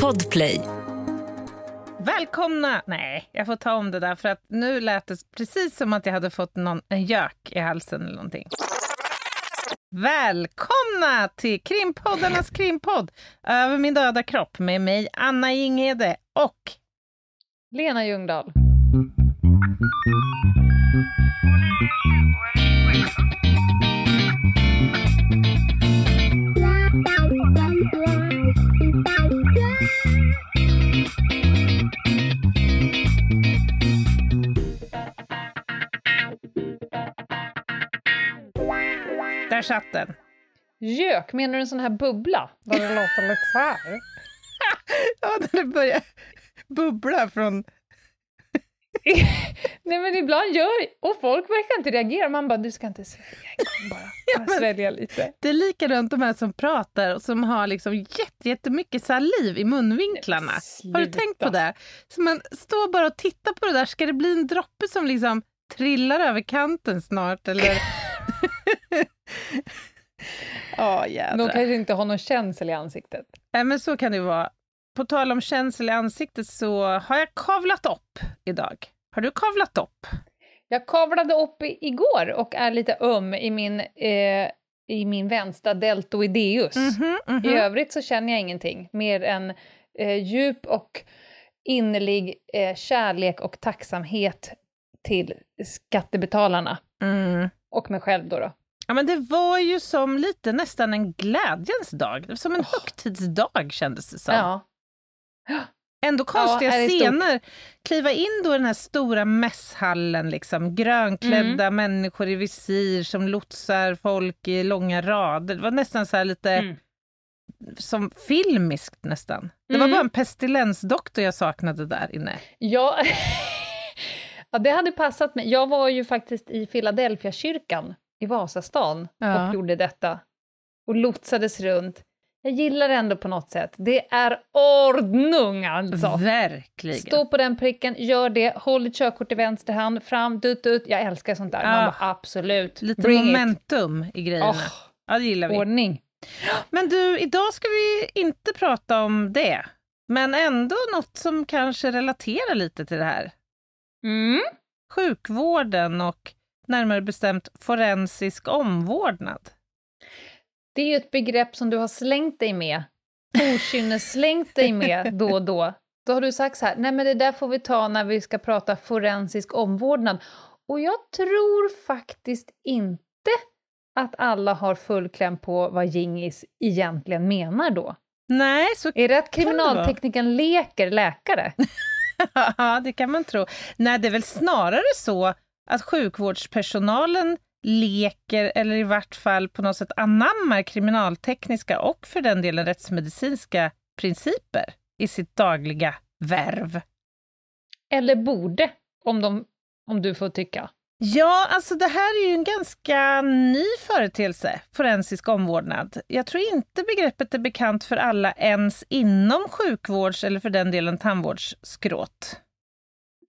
Podplay. Välkomna! Nej, jag får ta om det där för att nu lät det precis som att jag hade fått någon, en gök i halsen eller någonting. Välkomna till krimpoddarnas krimpodd Över min döda kropp med mig Anna Jinghede och Lena Ljungdahl. Där satt den. Gök, menar du en sån här bubbla? Där det låter lite så här? ja, när det börjar bubbla från... Nej men ibland gör och folk verkar inte reagera. Man bara, du ska inte svälja en gång bara. bara ja, svälja lite. Det är likadant de här som pratar och som har liksom jätte, jättemycket saliv i munvinklarna. Har du tänkt på det? Så man står bara och tittar på det där, ska det bli en droppe som liksom trillar över kanten snart eller? Ja, oh, De kanske inte har någon känsel i ansiktet. Nej, men så kan det vara. På tal om känsel i ansiktet så har jag kavlat upp idag. Har du kavlat upp? Jag kavlade upp igår och är lite öm i min, eh, i min vänstra deltoideus. Mm -hmm, mm -hmm. I övrigt så känner jag ingenting mer än eh, djup och innerlig eh, kärlek och tacksamhet till skattebetalarna. Mm. Och mig själv då. då. Ja, men det var ju som lite nästan en glädjens dag, som en oh. högtidsdag kändes det som. Ja. Ändå konstiga ja, scener. Kliva in då i den här stora mässhallen, liksom, grönklädda mm. människor i visir som lotsar folk i långa rader. Det var nästan så lite mm. som filmiskt nästan. Det var mm. bara en pestilensdoktor jag saknade där inne. Ja. ja, det hade passat mig. Jag var ju faktiskt i Philadelphia kyrkan i Vasastan ja. och gjorde detta. Och lotsades runt. Jag gillar det ändå på något sätt. Det är ordnung alltså! Verkligen! Stå på den pricken, gör det, håll ditt körkort i vänster hand, fram, dut, dut. Jag älskar sånt där. Ja. Man bara, absolut. Lite Bring momentum it. i grejerna. Oh, ja, det gillar vi. Ordning. Men du, idag ska vi inte prata om det. Men ändå något som kanske relaterar lite till det här. Mm. Sjukvården och närmare bestämt forensisk omvårdnad. Det är ju ett begrepp som du har slängt dig med, slängt dig med då och då. Då har du sagt så här, nej men det där får vi ta när vi ska prata forensisk omvårdnad. Och jag tror faktiskt inte att alla har full kläm på vad Gingis egentligen menar då. Nej, så Är det att kriminaltekniken leker läkare? Ja, det kan man tro. Nej, det är väl snarare så att sjukvårdspersonalen leker eller i vart fall på något sätt anammar kriminaltekniska och för den delen rättsmedicinska principer i sitt dagliga värv. Eller borde, om, de, om du får tycka. Ja, alltså det här är ju en ganska ny företeelse, forensisk omvårdnad. Jag tror inte begreppet är bekant för alla ens inom sjukvårds eller för den delen tandvårdsskrået.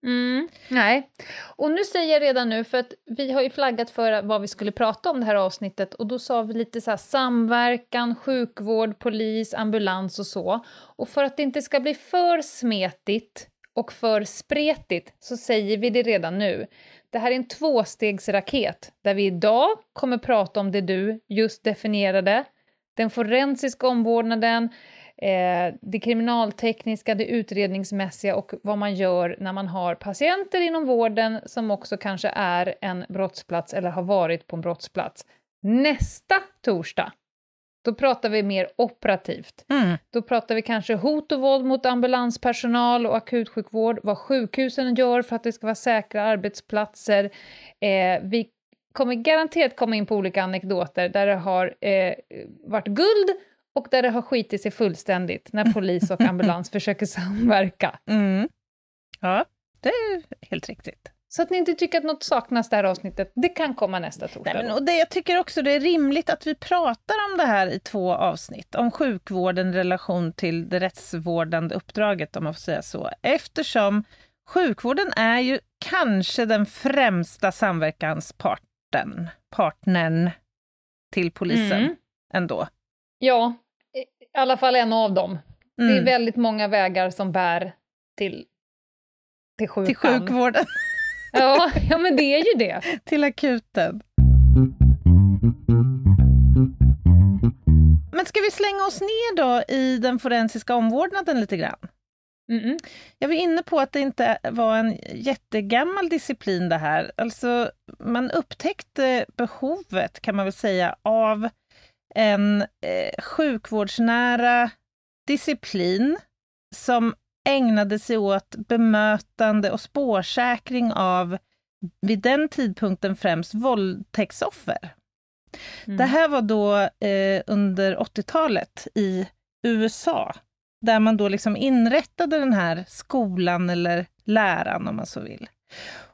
Mm, nej. Och nu säger jag redan nu, för att vi har ju flaggat för vad vi skulle prata om det här avsnittet och då sa vi lite så här samverkan, sjukvård, polis, ambulans och så. Och för att det inte ska bli för smetigt och för spretigt så säger vi det redan nu. Det här är en tvåstegsraket där vi idag kommer prata om det du just definierade, den forensiska omvårdnaden, eh, det kriminaltekniska, det utredningsmässiga och vad man gör när man har patienter inom vården som också kanske är en brottsplats eller har varit på en brottsplats. Nästa torsdag, då pratar vi mer operativt. Mm. Då pratar vi kanske hot och våld mot ambulanspersonal och akutsjukvård, vad sjukhusen gör för att det ska vara säkra arbetsplatser. Eh, vi kommer garanterat komma in på olika anekdoter där det har eh, varit guld och där det har skitit sig fullständigt när polis och ambulans försöker samverka. Mm. Ja, det är helt riktigt. Så att ni inte tycker att något saknas det här avsnittet, det kan komma nästa torsdag. Nej, men, och det, jag tycker också det är rimligt att vi pratar om det här i två avsnitt, om sjukvården i relation till det rättsvårdande uppdraget, om man får säga så, eftersom sjukvården är ju kanske den främsta samverkansparten, partnern till polisen mm. ändå. Ja, i alla fall en av dem. Mm. Det är mm. väldigt många vägar som bär till, till sjukan. Till sjukvården. ja, ja, men det är ju det. till akuten. Men ska vi slänga oss ner då i den forensiska omvårdnaden lite grann? -mm. Jag var inne på att det inte var en jättegammal disciplin det här. Alltså, man upptäckte behovet, kan man väl säga, av en eh, sjukvårdsnära disciplin som ägnade sig åt bemötande och spårsäkring av, vid den tidpunkten främst, våldtäktsoffer. Mm. Det här var då eh, under 80-talet i USA, där man då liksom inrättade den här skolan eller läran om man så vill.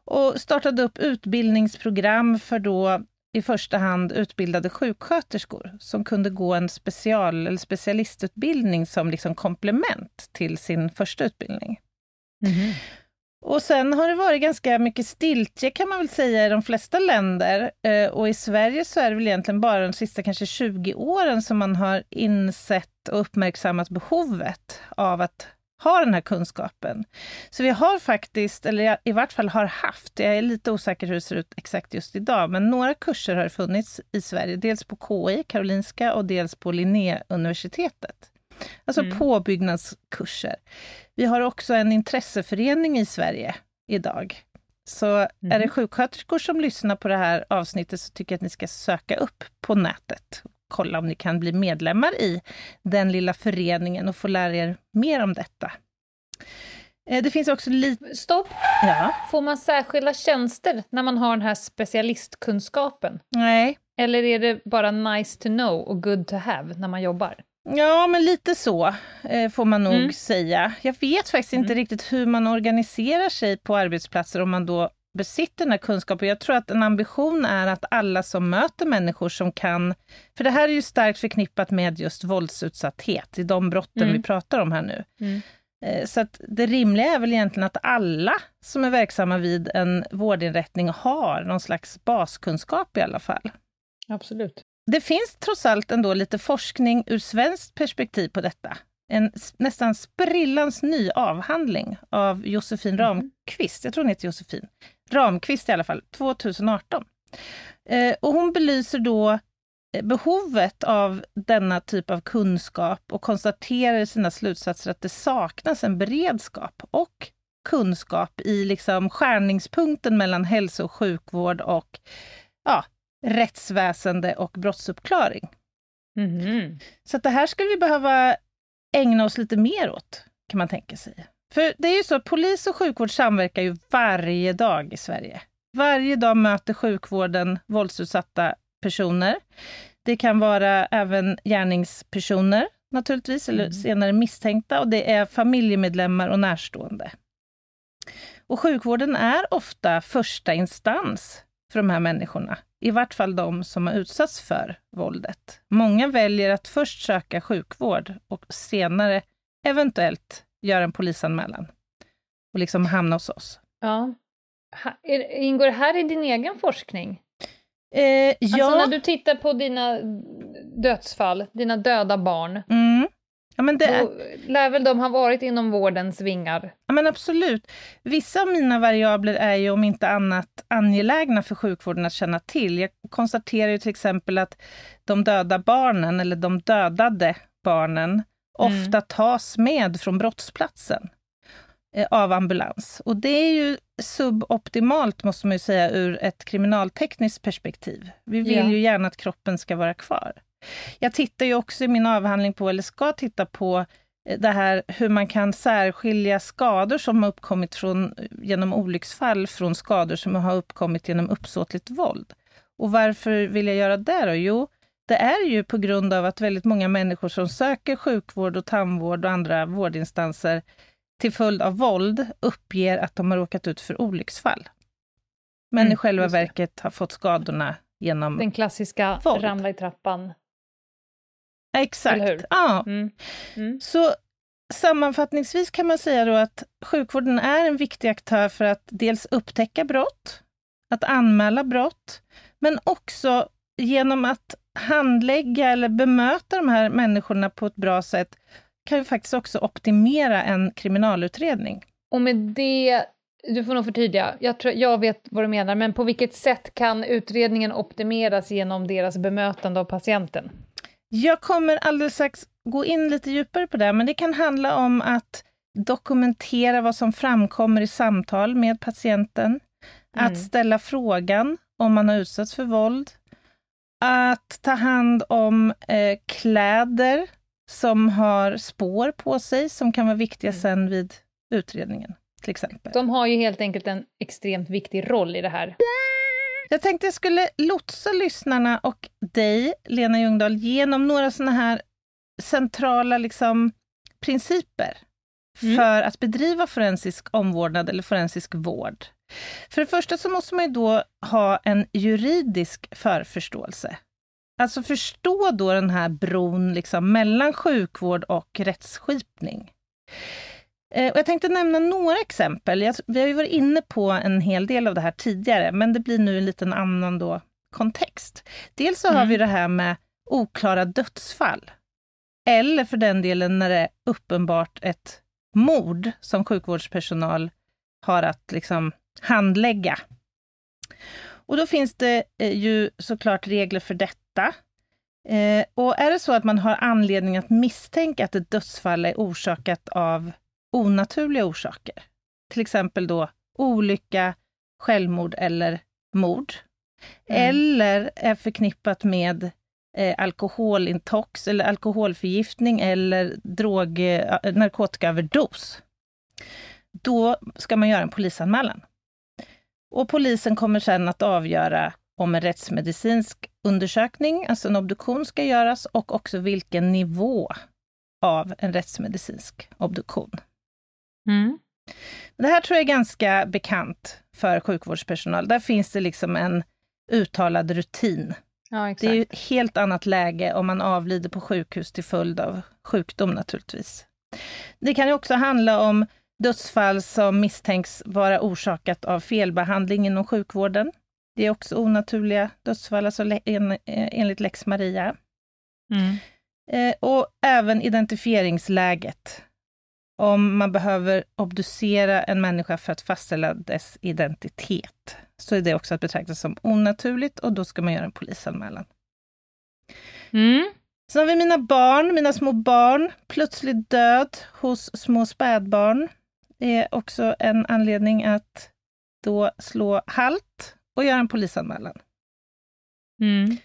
Och startade upp utbildningsprogram för då i första hand utbildade sjuksköterskor som kunde gå en special eller specialistutbildning som liksom komplement till sin första utbildning. Mm. Och sen har det varit ganska mycket stiltje kan man väl säga i de flesta länder. Eh, och i Sverige så är det väl egentligen bara de sista kanske 20 åren som man har insett och uppmärksammat behovet av att ha den här kunskapen. Så vi har faktiskt, eller i vart fall har haft, jag är lite osäker hur det ser ut exakt just idag, men några kurser har funnits i Sverige. Dels på KI, Karolinska, och dels på Linnéuniversitetet. Alltså mm. påbyggnadskurser. Vi har också en intresseförening i Sverige idag. Så mm. är det mm. sjuksköterskor som lyssnar på det här avsnittet så tycker jag att ni ska söka upp på nätet kolla om ni kan bli medlemmar i den lilla föreningen och få lära er mer om detta. Eh, det finns också lite... Stopp! Ja. Får man särskilda tjänster när man har den här specialistkunskapen? Nej. Eller är det bara nice to know och good to have när man jobbar? Ja, men lite så eh, får man nog mm. säga. Jag vet faktiskt inte mm. riktigt hur man organiserar sig på arbetsplatser om man då besitter den här kunskapen. Jag tror att en ambition är att alla som möter människor som kan... För det här är ju starkt förknippat med just våldsutsatthet, i de brotten mm. vi pratar om här nu. Mm. Eh, så att det rimliga är väl egentligen att alla som är verksamma vid en vårdinrättning har någon slags baskunskap i alla fall. Absolut. Det finns trots allt ändå lite forskning ur svenskt perspektiv på detta en nästan sprillans ny avhandling av Josefin mm. Ramqvist, jag tror hon heter Josefin, Ramqvist i alla fall, 2018. Eh, och hon belyser då eh, behovet av denna typ av kunskap och konstaterar i sina slutsatser att det saknas en beredskap och kunskap i liksom skärningspunkten mellan hälso och sjukvård och ja, rättsväsende och brottsuppklaring. Mm. Så det här skulle vi behöva ägna oss lite mer åt, kan man tänka sig. För det är ju så att polis och sjukvård samverkar ju varje dag i Sverige. Varje dag möter sjukvården våldsutsatta personer. Det kan vara även gärningspersoner naturligtvis, eller mm. senare misstänkta, och det är familjemedlemmar och närstående. Och sjukvården är ofta första instans för de här människorna, i vart fall de som har utsatts för våldet. Många väljer att först söka sjukvård och senare eventuellt göra en polisanmälan och liksom hamna hos oss. Ja. Ingår det här i din egen forskning? Eh, ja. Alltså när du tittar på dina dödsfall, dina döda barn, mm. Ja, men det Då lär väl de ha varit inom vårdens vingar? Ja, men absolut. Vissa av mina variabler är ju om inte annat angelägna för sjukvården att känna till. Jag konstaterar ju till exempel att de döda barnen, eller de dödade barnen, mm. ofta tas med från brottsplatsen eh, av ambulans. Och det är ju suboptimalt, måste man ju säga, ur ett kriminaltekniskt perspektiv. Vi vill ja. ju gärna att kroppen ska vara kvar. Jag tittar ju också i min avhandling på, eller ska titta på, eh, det här hur man kan särskilja skador som har uppkommit från, genom olycksfall från skador som har uppkommit genom uppsåtligt våld. Och varför vill jag göra det då? Jo, det är ju på grund av att väldigt många människor som söker sjukvård och tandvård och andra vårdinstanser till följd av våld uppger att de har råkat ut för olycksfall. Men mm, i själva verket har fått skadorna genom Den klassiska våld. ramla i trappan Exakt. Ja. Mm. Mm. Så sammanfattningsvis kan man säga då att sjukvården är en viktig aktör för att dels upptäcka brott, att anmäla brott, men också genom att handlägga eller bemöta de här människorna på ett bra sätt kan ju faktiskt också optimera en kriminalutredning. Och med det, du får nog förtydliga, jag, tror, jag vet vad du menar, men på vilket sätt kan utredningen optimeras genom deras bemötande av patienten? Jag kommer alldeles strax gå in lite djupare på det, men det kan handla om att dokumentera vad som framkommer i samtal med patienten, mm. att ställa frågan om man har utsatts för våld, att ta hand om eh, kläder som har spår på sig som kan vara viktiga mm. sen vid utredningen, till exempel. De har ju helt enkelt en extremt viktig roll i det här. Jag tänkte jag skulle lotsa lyssnarna och dig, Lena Ljungdahl, genom några sådana här centrala liksom, principer mm. för att bedriva forensisk omvårdnad eller forensisk vård. För det första så måste man ju då ha en juridisk förförståelse. Alltså förstå då den här bron liksom mellan sjukvård och rättsskipning. Eh, och jag tänkte nämna några exempel. Vi har ju varit inne på en hel del av det här tidigare, men det blir nu en liten annan då kontext. Dels så mm. har vi det här med oklara dödsfall. Eller för den delen när det är uppenbart ett mord som sjukvårdspersonal har att liksom handlägga. Och då finns det eh, ju såklart regler för detta. Eh, och är det så att man har anledning att misstänka att ett dödsfall är orsakat av onaturliga orsaker, till exempel då olycka, självmord eller mord, mm. eller är förknippat med eh, alkoholintox eller alkoholförgiftning eller drog, eh, narkotikaöverdos, då ska man göra en polisanmälan. Och polisen kommer sedan att avgöra om en rättsmedicinsk undersökning, alltså en obduktion, ska göras och också vilken nivå av en rättsmedicinsk obduktion. Mm. Det här tror jag är ganska bekant för sjukvårdspersonal. Där finns det liksom en uttalad rutin. Ja, det är ju ett helt annat läge om man avlider på sjukhus till följd av sjukdom naturligtvis. Det kan ju också handla om dödsfall som misstänks vara orsakat av felbehandling inom sjukvården. Det är också onaturliga dödsfall, alltså en, enligt lex Maria. Mm. Eh, och även identifieringsläget. Om man behöver obducera en människa för att fastställa dess identitet, så är det också att betrakta som onaturligt och då ska man göra en polisanmälan. Mm. Sen har vi mina barn, mina små barn. Plötslig död hos små spädbarn. Är också en anledning att då slå halt och göra en polisanmälan. Mm.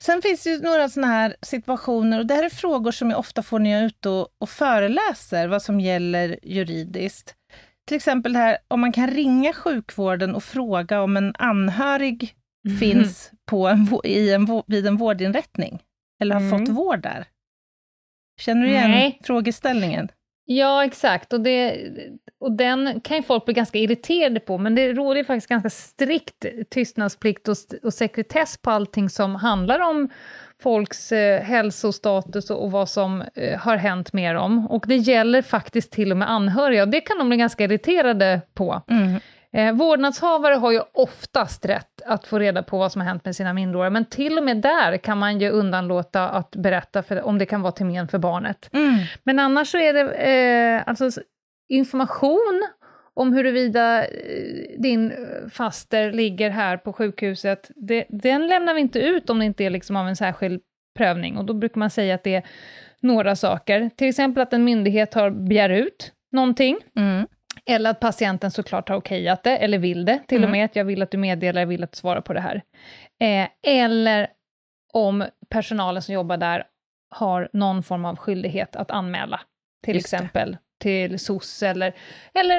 Sen finns det ju några sådana här situationer, och det här är frågor som jag ofta får när jag är ute och, och föreläser, vad som gäller juridiskt. Till exempel det här om man kan ringa sjukvården och fråga om en anhörig mm. finns på en, i en, vid en vårdinrättning, eller har mm. fått vård där. Känner du igen Nej. frågeställningen? Ja, exakt. Och, det, och den kan ju folk bli ganska irriterade på, men det råder ju faktiskt ganska strikt tystnadsplikt och, och sekretess på allting som handlar om folks eh, hälsostatus och, och vad som eh, har hänt med dem. Och det gäller faktiskt till och med anhöriga, och det kan de bli ganska irriterade på. Mm. Eh, vårdnadshavare har ju oftast rätt att få reda på vad som har hänt med sina minderåriga, men till och med där kan man ju undanlåta att berätta för, om det kan vara till men för barnet. Mm. Men annars så är det eh, alltså information om huruvida eh, din faster ligger här på sjukhuset, det, den lämnar vi inte ut om det inte är liksom av en särskild prövning. Och då brukar man säga att det är några saker. Till exempel att en myndighet har begär ut någonting. Mm. Eller att patienten såklart har okejat det, eller vill det till mm. och med, att jag vill att du meddelar, jag vill att du svarar på det här. Eh, eller om personalen som jobbar där har någon form av skyldighet att anmäla, till Just exempel det. Till SOS eller, eller,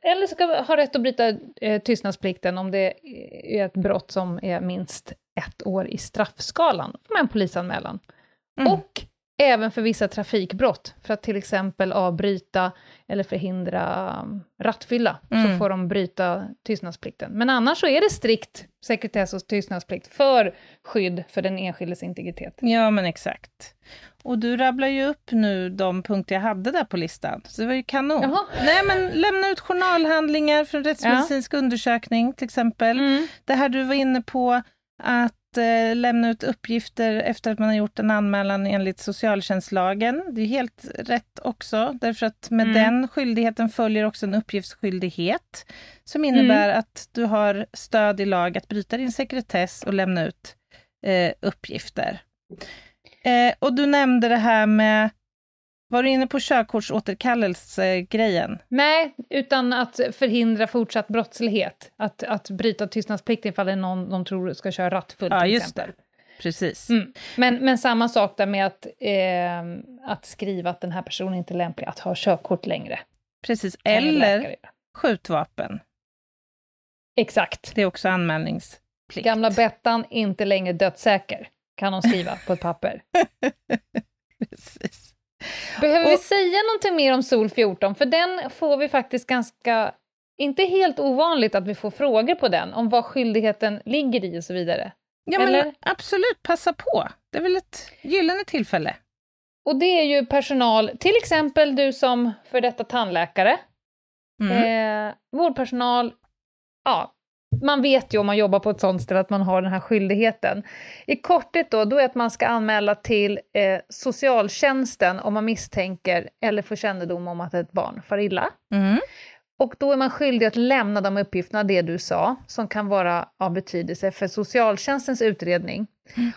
eller ska ha rätt att bryta eh, tystnadsplikten om det är ett brott som är minst ett år i straffskalan, får en polisanmälan. Mm. Och även för vissa trafikbrott, för att till exempel avbryta eller förhindra um, rattfylla, mm. så får de bryta tystnadsplikten. Men annars så är det strikt sekretess och tystnadsplikt för skydd för den enskildes integritet. Ja, men exakt. Och du rabblar ju upp nu de punkter jag hade där på listan, så det var ju kanon. Jaha. Nej, men lämna ut journalhandlingar för en rättsmedicinsk ja. undersökning, till exempel. Mm. Det här du var inne på, att eh, lämna ut uppgifter efter att man har gjort en anmälan enligt socialtjänstlagen. Det är helt rätt också, därför att med mm. den skyldigheten följer också en uppgiftsskyldighet som innebär mm. att du har stöd i lag att bryta din sekretess och lämna ut eh, uppgifter. Eh, och du nämnde det här med var du inne på körkortsåterkallelse-grejen? Nej, utan att förhindra fortsatt brottslighet. Att, att bryta tystnadsplikten ifall det är någon de tror ska köra rattfull ja, till exempel. Det. Precis. Mm. Men, men samma sak där med att, eh, att skriva att den här personen inte är lämplig att ha körkort längre. Precis, eller skjutvapen. Exakt. Det är också anmälningsplikt. Gamla Bettan, inte längre dödssäker, kan hon skriva på ett papper. Precis. Behöver och, vi säga någonting mer om Sol 14? För den får vi faktiskt ganska, inte helt ovanligt att vi får frågor på den, om vad skyldigheten ligger i och så vidare. Ja, Eller? men absolut, passa på. Det är väl ett gyllene tillfälle. Och det är ju personal, till exempel du som för detta tandläkare, mm. eh, vårdpersonal, ja, man vet ju om man jobbar på ett sånt ställe att man har den här skyldigheten. I korthet då, då är att man ska anmäla till eh, socialtjänsten om man misstänker eller får kännedom om att ett barn far illa. Mm. Och då är man skyldig att lämna de uppgifterna, det du sa, som kan vara av betydelse för socialtjänstens utredning. Mm.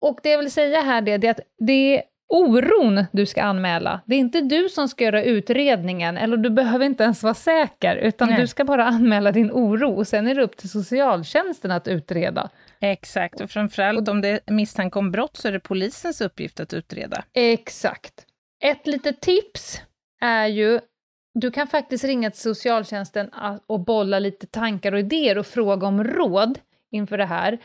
Och det jag vill säga här det, det är att det oron du ska anmäla. Det är inte du som ska göra utredningen, eller du behöver inte ens vara säker, utan Nej. du ska bara anmäla din oro, och sen är det upp till socialtjänsten att utreda. Exakt, och framförallt om det är misstanke om brott så är det polisens uppgift att utreda. Exakt. Ett litet tips är ju, du kan faktiskt ringa till socialtjänsten och bolla lite tankar och idéer och fråga om råd inför det här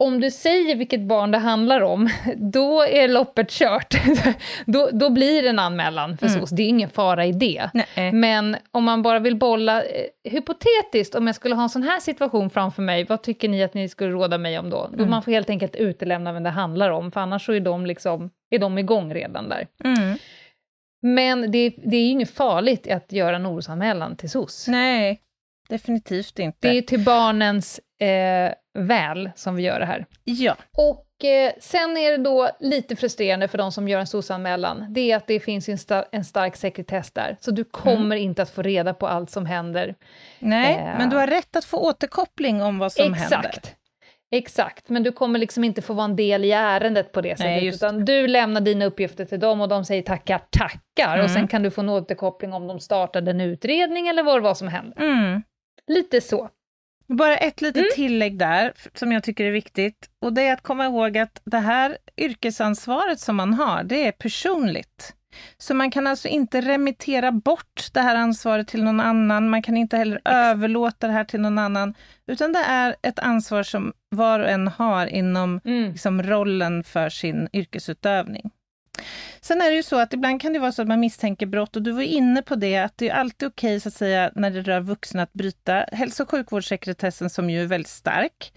om du säger vilket barn det handlar om, då är loppet kört. då, då blir det en anmälan för mm. SOS, det är ingen fara i det. Nej. Men om man bara vill bolla, eh, hypotetiskt, om jag skulle ha en sån här situation framför mig, vad tycker ni att ni skulle råda mig om då? Mm. Då man får helt enkelt utelämna vem det handlar om, för annars så är de, liksom, är de igång redan där. Mm. Men det, det är ju inget farligt att göra en orosanmälan till SOS. Nej, definitivt inte. Det är till barnens eh, väl som vi gör det här. Ja. Och eh, sen är det då lite frustrerande för de som gör en SOS-anmälan, det är att det finns en, star en stark sekretess där, så du kommer mm. inte att få reda på allt som händer. Nej, eh, men du har rätt att få återkoppling om vad som exakt. händer. Exakt, men du kommer liksom inte få vara en del i ärendet på det sättet, Nej, utan du lämnar dina uppgifter till dem och de säger tackar, tackar, mm. och sen kan du få en återkoppling om de startade en utredning eller vad var som hände. Mm. Lite så. Bara ett litet mm. tillägg där, som jag tycker är viktigt. Och det är att komma ihåg att det här yrkesansvaret som man har, det är personligt. Så man kan alltså inte remittera bort det här ansvaret till någon annan, man kan inte heller Exakt. överlåta det här till någon annan, utan det är ett ansvar som var och en har inom mm. liksom, rollen för sin yrkesutövning. Sen är det ju så att ibland kan det vara så att man misstänker brott och du var inne på det att det är alltid okej okay, så att säga när det rör vuxna att bryta hälso och sjukvårdssekretessen som ju är väldigt stark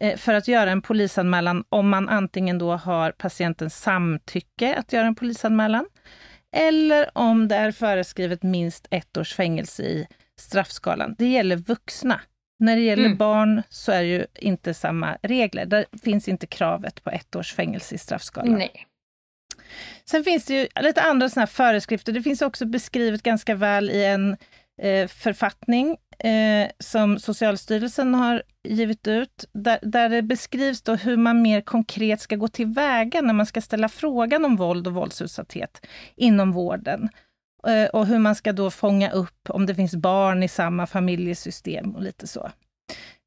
eh, för att göra en polisanmälan om man antingen då har patientens samtycke att göra en polisanmälan eller om det är föreskrivet minst ett års fängelse i straffskalan. Det gäller vuxna. När det gäller mm. barn så är det ju inte samma regler. Där finns inte kravet på ett års fängelse i straffskalan. Nej. Sen finns det ju lite andra såna föreskrifter. Det finns också beskrivet ganska väl i en eh, författning eh, som Socialstyrelsen har givit ut, där, där det beskrivs då hur man mer konkret ska gå tillväga när man ska ställa frågan om våld och våldsutsatthet inom vården. Eh, och hur man ska då fånga upp om det finns barn i samma familjesystem och lite så.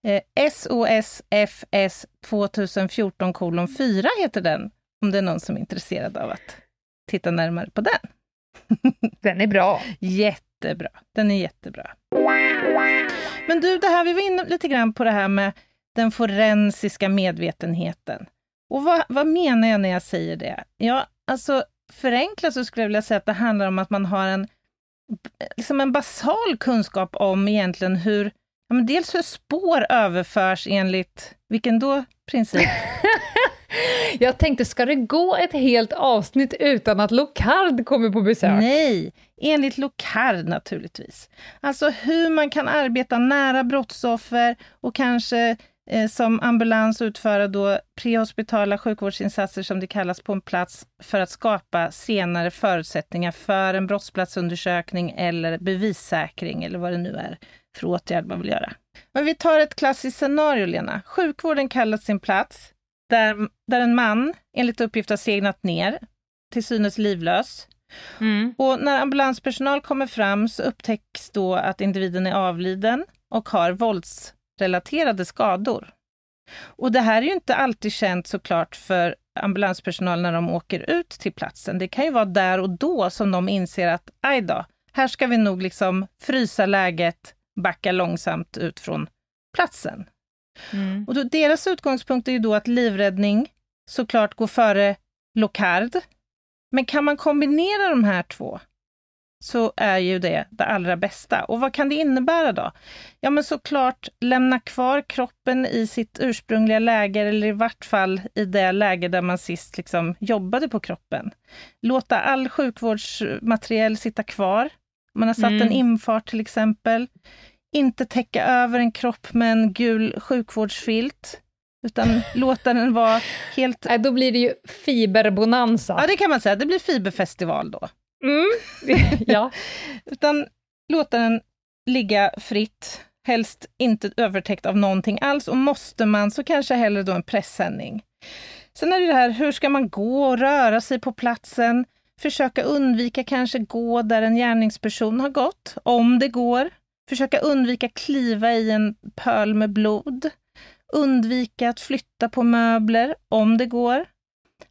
Eh, SOSFS 2014 4 heter den, om det är någon som är intresserad av att titta närmare på den. Den är bra. Jättebra. Den är jättebra. Men du, det här, vi var inne lite grann på det här med den forensiska medvetenheten. Och vad, vad menar jag när jag säger det? Ja, alltså förenklat så skulle jag vilja säga att det handlar om att man har en, liksom en basal kunskap om egentligen hur, ja, dels hur spår överförs enligt, vilken då princip? Jag tänkte, ska det gå ett helt avsnitt utan att Locard kommer på besök? Nej, enligt Locard naturligtvis. Alltså hur man kan arbeta nära brottsoffer och kanske eh, som ambulans utföra då prehospitala sjukvårdsinsatser som det kallas på en plats för att skapa senare förutsättningar för en brottsplatsundersökning eller bevissäkring eller vad det nu är för åtgärd man vill göra. Men vi tar ett klassiskt scenario, Lena. Sjukvården kallar sin plats där, där en man enligt uppgift har segnat ner, till synes livlös. Mm. Och när ambulanspersonal kommer fram så upptäcks då att individen är avliden och har våldsrelaterade skador. Och det här är ju inte alltid känt såklart för ambulanspersonal när de åker ut till platsen. Det kan ju vara där och då som de inser att aj då, här ska vi nog liksom frysa läget, backa långsamt ut från platsen. Mm. Och då, deras utgångspunkt är ju då att livräddning såklart går före lokard. Men kan man kombinera de här två så är ju det det allra bästa. Och vad kan det innebära då? Ja, men såklart lämna kvar kroppen i sitt ursprungliga läge, eller i vart fall i det läge där man sist liksom jobbade på kroppen. Låta all sjukvårdsmateriel sitta kvar. Man har satt mm. en infart till exempel inte täcka över en kropp med en gul sjukvårdsfilt, utan låta den vara helt... Nej, då blir det ju fiberbonanza. Ja, det kan man säga. Det blir fiberfestival då. Mm. ja. utan låta den ligga fritt, helst inte övertäckt av någonting alls, och måste man så kanske hellre då en pressändning. Sen är det det här, hur ska man gå och röra sig på platsen? Försöka undvika kanske gå där en gärningsperson har gått, om det går. Försöka undvika kliva i en pöl med blod. Undvika att flytta på möbler, om det går.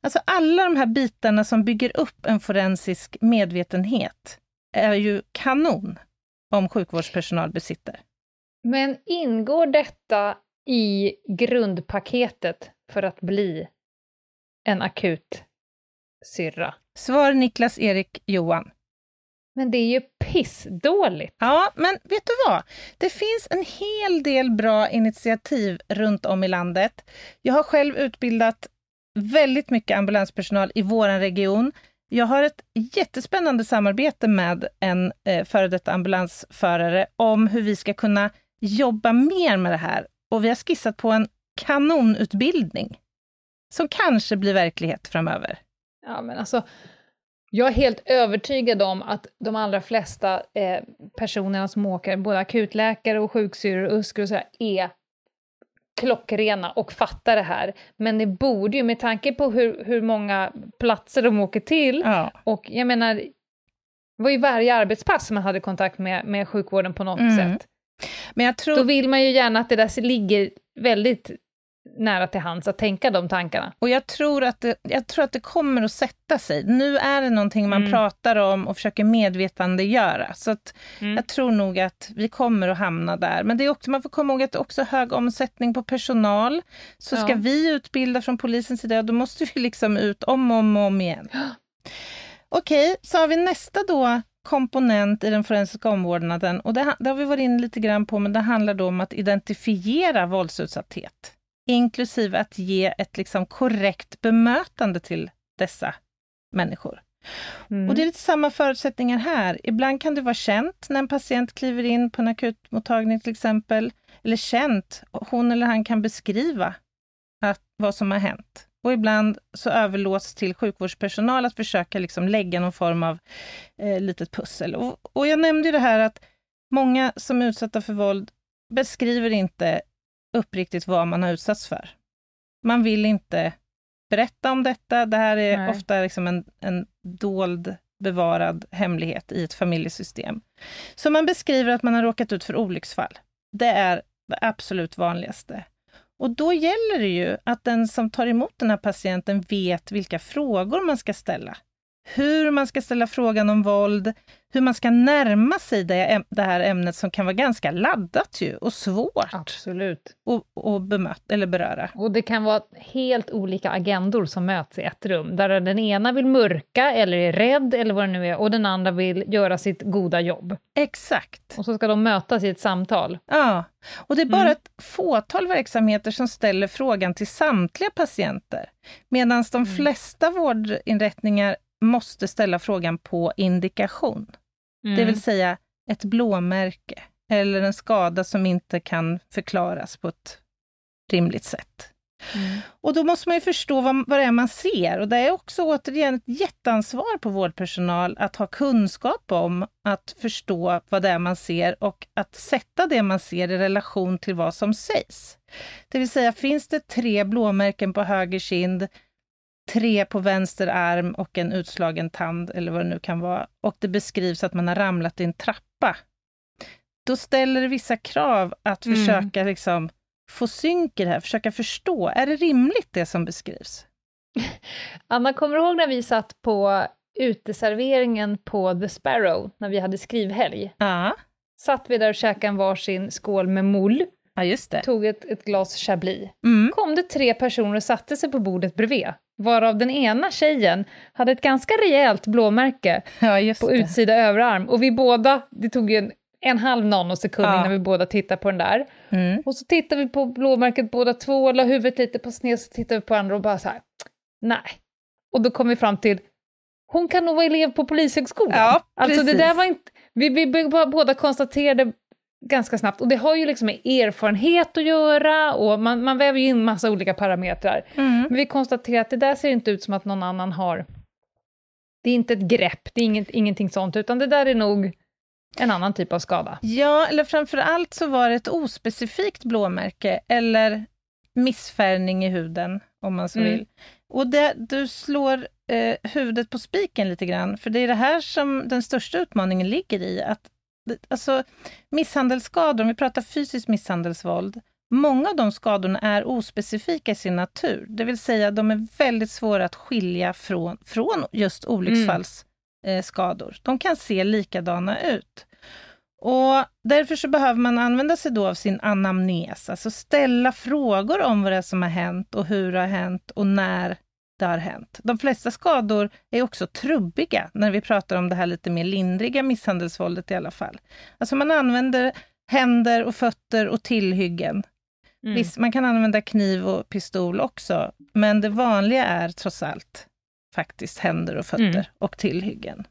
Alltså alla de här bitarna som bygger upp en forensisk medvetenhet är ju kanon om sjukvårdspersonal besitter. Men ingår detta i grundpaketet för att bli en akut syrra? Svar Niklas Erik Johan. Men det är ju pissdåligt. Ja, men vet du vad? Det finns en hel del bra initiativ runt om i landet. Jag har själv utbildat väldigt mycket ambulanspersonal i vår region. Jag har ett jättespännande samarbete med en eh, före detta ambulansförare om hur vi ska kunna jobba mer med det här. Och vi har skissat på en kanonutbildning som kanske blir verklighet framöver. Ja, men alltså jag är helt övertygad om att de allra flesta eh, personerna som åker, både akutläkare och sjuksyrror och USKR och så här, är klockrena och fattar det här. Men det borde ju, med tanke på hur, hur många platser de åker till, ja. och jag menar, det var ju varje arbetspass man hade kontakt med, med sjukvården på något mm. sätt. Men jag tror... Då vill man ju gärna att det där ligger väldigt nära till hands att tänka de tankarna. Och jag tror att det, jag tror att det kommer att sätta sig. Nu är det någonting man mm. pratar om och försöker medvetandegöra. Så att mm. jag tror nog att vi kommer att hamna där. Men det är också, man får komma ihåg att det är också hög omsättning på personal. Så ska vi utbilda från polisens sida, då måste vi liksom ut om och om, om igen. Okej, okay, så har vi nästa då komponent i den forensiska omvårdnaden och det, det har vi varit inne lite grann på, men det handlar då om att identifiera våldsutsatthet inklusive att ge ett liksom korrekt bemötande till dessa människor. Mm. Och det är lite samma förutsättningar här. Ibland kan det vara känt när en patient kliver in på en akutmottagning till exempel, eller känt, hon eller han kan beskriva att, vad som har hänt. Och ibland så överlåts till sjukvårdspersonal att försöka liksom lägga någon form av eh, litet pussel. Och, och jag nämnde det här att många som är utsatta för våld beskriver inte uppriktigt vad man har utsatts för. Man vill inte berätta om detta. Det här är Nej. ofta liksom en, en dold, bevarad hemlighet i ett familjesystem. Så man beskriver att man har råkat ut för olycksfall. Det är det absolut vanligaste. Och då gäller det ju att den som tar emot den här patienten vet vilka frågor man ska ställa hur man ska ställa frågan om våld, hur man ska närma sig det, det här ämnet som kan vara ganska laddat ju, och svårt Absolut. att bemöta eller beröra. Och det kan vara helt olika agendor som möts i ett rum, där den ena vill mörka eller är rädd eller vad det nu är, och den andra vill göra sitt goda jobb. Exakt. Och så ska de mötas i ett samtal. Ja, och det är bara mm. ett fåtal verksamheter som ställer frågan till samtliga patienter, medan de mm. flesta vårdinrättningar måste ställa frågan på indikation. Mm. Det vill säga ett blåmärke eller en skada som inte kan förklaras på ett rimligt sätt. Mm. Och då måste man ju förstå vad, vad det är man ser. Och det är också återigen ett jätteansvar på vårdpersonal att ha kunskap om att förstå vad det är man ser och att sätta det man ser i relation till vad som sägs. Det vill säga, finns det tre blåmärken på höger kind, tre på vänster arm och en utslagen tand, eller vad det nu kan vara, och det beskrivs att man har ramlat i en trappa, då ställer det vissa krav att mm. försöka liksom få synk i det här, försöka förstå. Är det rimligt det som beskrivs? Anna, kommer du ihåg när vi satt på uteserveringen på The Sparrow, när vi hade skrivhelg? Ja. Satt vi där och käkade en varsin skål med moulle, ja, just det. tog ett, ett glas chablis. Mm. kom det tre personer och satte sig på bordet bredvid, varav den ena tjejen hade ett ganska rejält blåmärke ja, på det. utsida överarm. Och vi båda, det tog ju en en halv nanosekund ja. innan vi båda tittar på den där. Mm. Och så tittar vi på blåmärket båda två, la huvudet lite på sned, så tittar vi på andra och bara så här, nej. Och då kom vi fram till, hon kan nog vara elev på Polishögskolan. Ja, alltså det där var inte, vi, vi båda konstaterade ganska snabbt, och det har ju liksom med erfarenhet att göra, och man, man väver ju in massa olika parametrar. Mm. Men vi konstaterade att det där ser inte ut som att någon annan har, det är inte ett grepp, det är inget, ingenting sånt, utan det där är nog en annan typ av skada? Ja, eller framför allt så var det ett ospecifikt blåmärke, eller missfärgning i huden, om man så mm. vill. Och det, du slår eh, huvudet på spiken lite grann, för det är det här som den största utmaningen ligger i. Att, alltså, misshandelsskador, om vi pratar fysiskt misshandelsvåld, Många av de skadorna är ospecifika i sin natur, det vill säga de är väldigt svåra att skilja från, från just olycksfalls eh, skador. De kan se likadana ut. Och därför så behöver man använda sig då av sin anamnes, alltså ställa frågor om vad det är som har hänt och hur det har hänt och när det har hänt. De flesta skador är också trubbiga, när vi pratar om det här lite mer lindriga misshandelsvåldet i alla fall. Alltså man använder händer och fötter och tillhyggen. Mm. Visst, man kan använda kniv och pistol också, men det vanliga är trots allt faktiskt händer och fötter mm. och tillhyggen.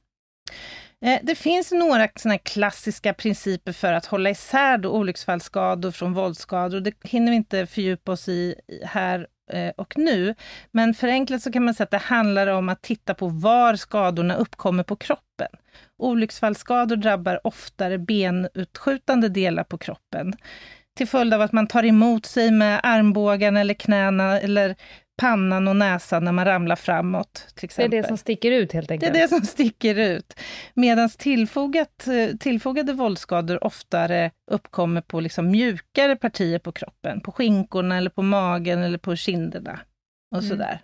Eh, det finns några såna klassiska principer för att hålla isär då olycksfallsskador från våldsskador. Det hinner vi inte fördjupa oss i här Eh, och nu. Men förenklat så kan man säga att det handlar om att titta på var skadorna uppkommer på kroppen. Olycksfallsskador drabbar oftare benutskjutande delar på kroppen till följd av att man tar emot sig med armbågen eller knäna eller pannan och näsan när man ramlar framåt. Till exempel. Det är det som sticker ut helt enkelt? Det är det som sticker ut. Medan tillfogat, tillfogade våldsskador oftare uppkommer på liksom mjukare partier på kroppen, på skinkorna eller på magen eller på kinderna och mm. sådär.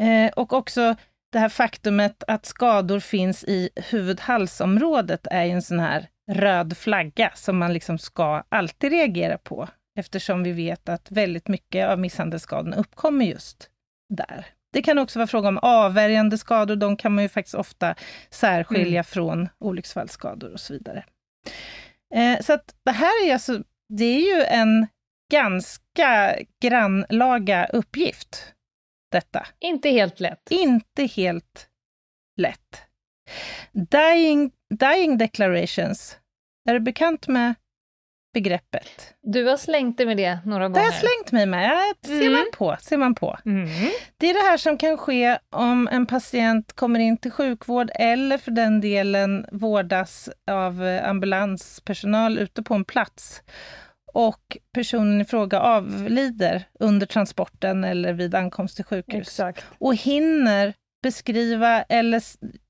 Eh, och också det här faktumet att skador finns i huvud-halsområdet är ju en sån här röd flagga som man liksom ska alltid reagera på eftersom vi vet att väldigt mycket av misshandelsskadorna uppkommer just där. Det kan också vara fråga om avvärjande skador, de kan man ju faktiskt ofta särskilja mm. från olycksfallsskador och så vidare. Eh, så att det här är alltså, det är ju en ganska grannlaga uppgift, detta. Inte helt lätt. Inte helt lätt. Dying, dying declarations, är du bekant med begreppet. Du har slängt dig med det några gånger. Det har jag slängt mig med, ja, ser mm. man på. Ser man på. Mm. Det är det här som kan ske om en patient kommer in till sjukvård eller för den delen vårdas av eh, ambulanspersonal ute på en plats och personen i fråga avlider under transporten eller vid ankomst till sjukhus. Exakt. Och hinner beskriva eller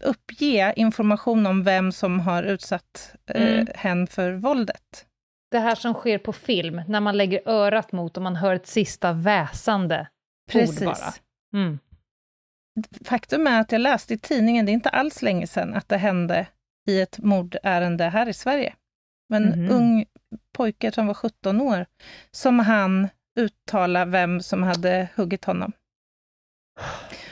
uppge information om vem som har utsatt eh, mm. hen för våldet det här som sker på film, när man lägger örat mot och man hör ett sista väsande Precis. ord bara. Mm. Faktum är att jag läste i tidningen, det är inte alls länge sedan, att det hände i ett mordärende här i Sverige. En mm. ung pojke som var 17 år, som han uttala vem som hade huggit honom.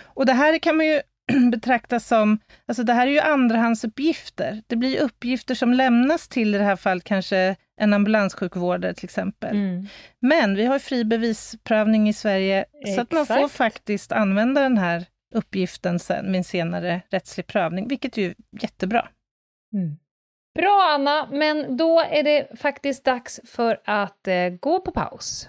Och det här kan man ju betrakta som, alltså det här är ju andrahandsuppgifter. Det blir uppgifter som lämnas till, i det här fallet kanske en ambulanssjukvårdare till exempel. Mm. Men vi har fri bevisprövning i Sverige, Exakt. så att man får faktiskt använda den här uppgiften sen, med en senare rättslig prövning, vilket är ju jättebra. Mm. Bra Anna, men då är det faktiskt dags för att eh, gå på paus.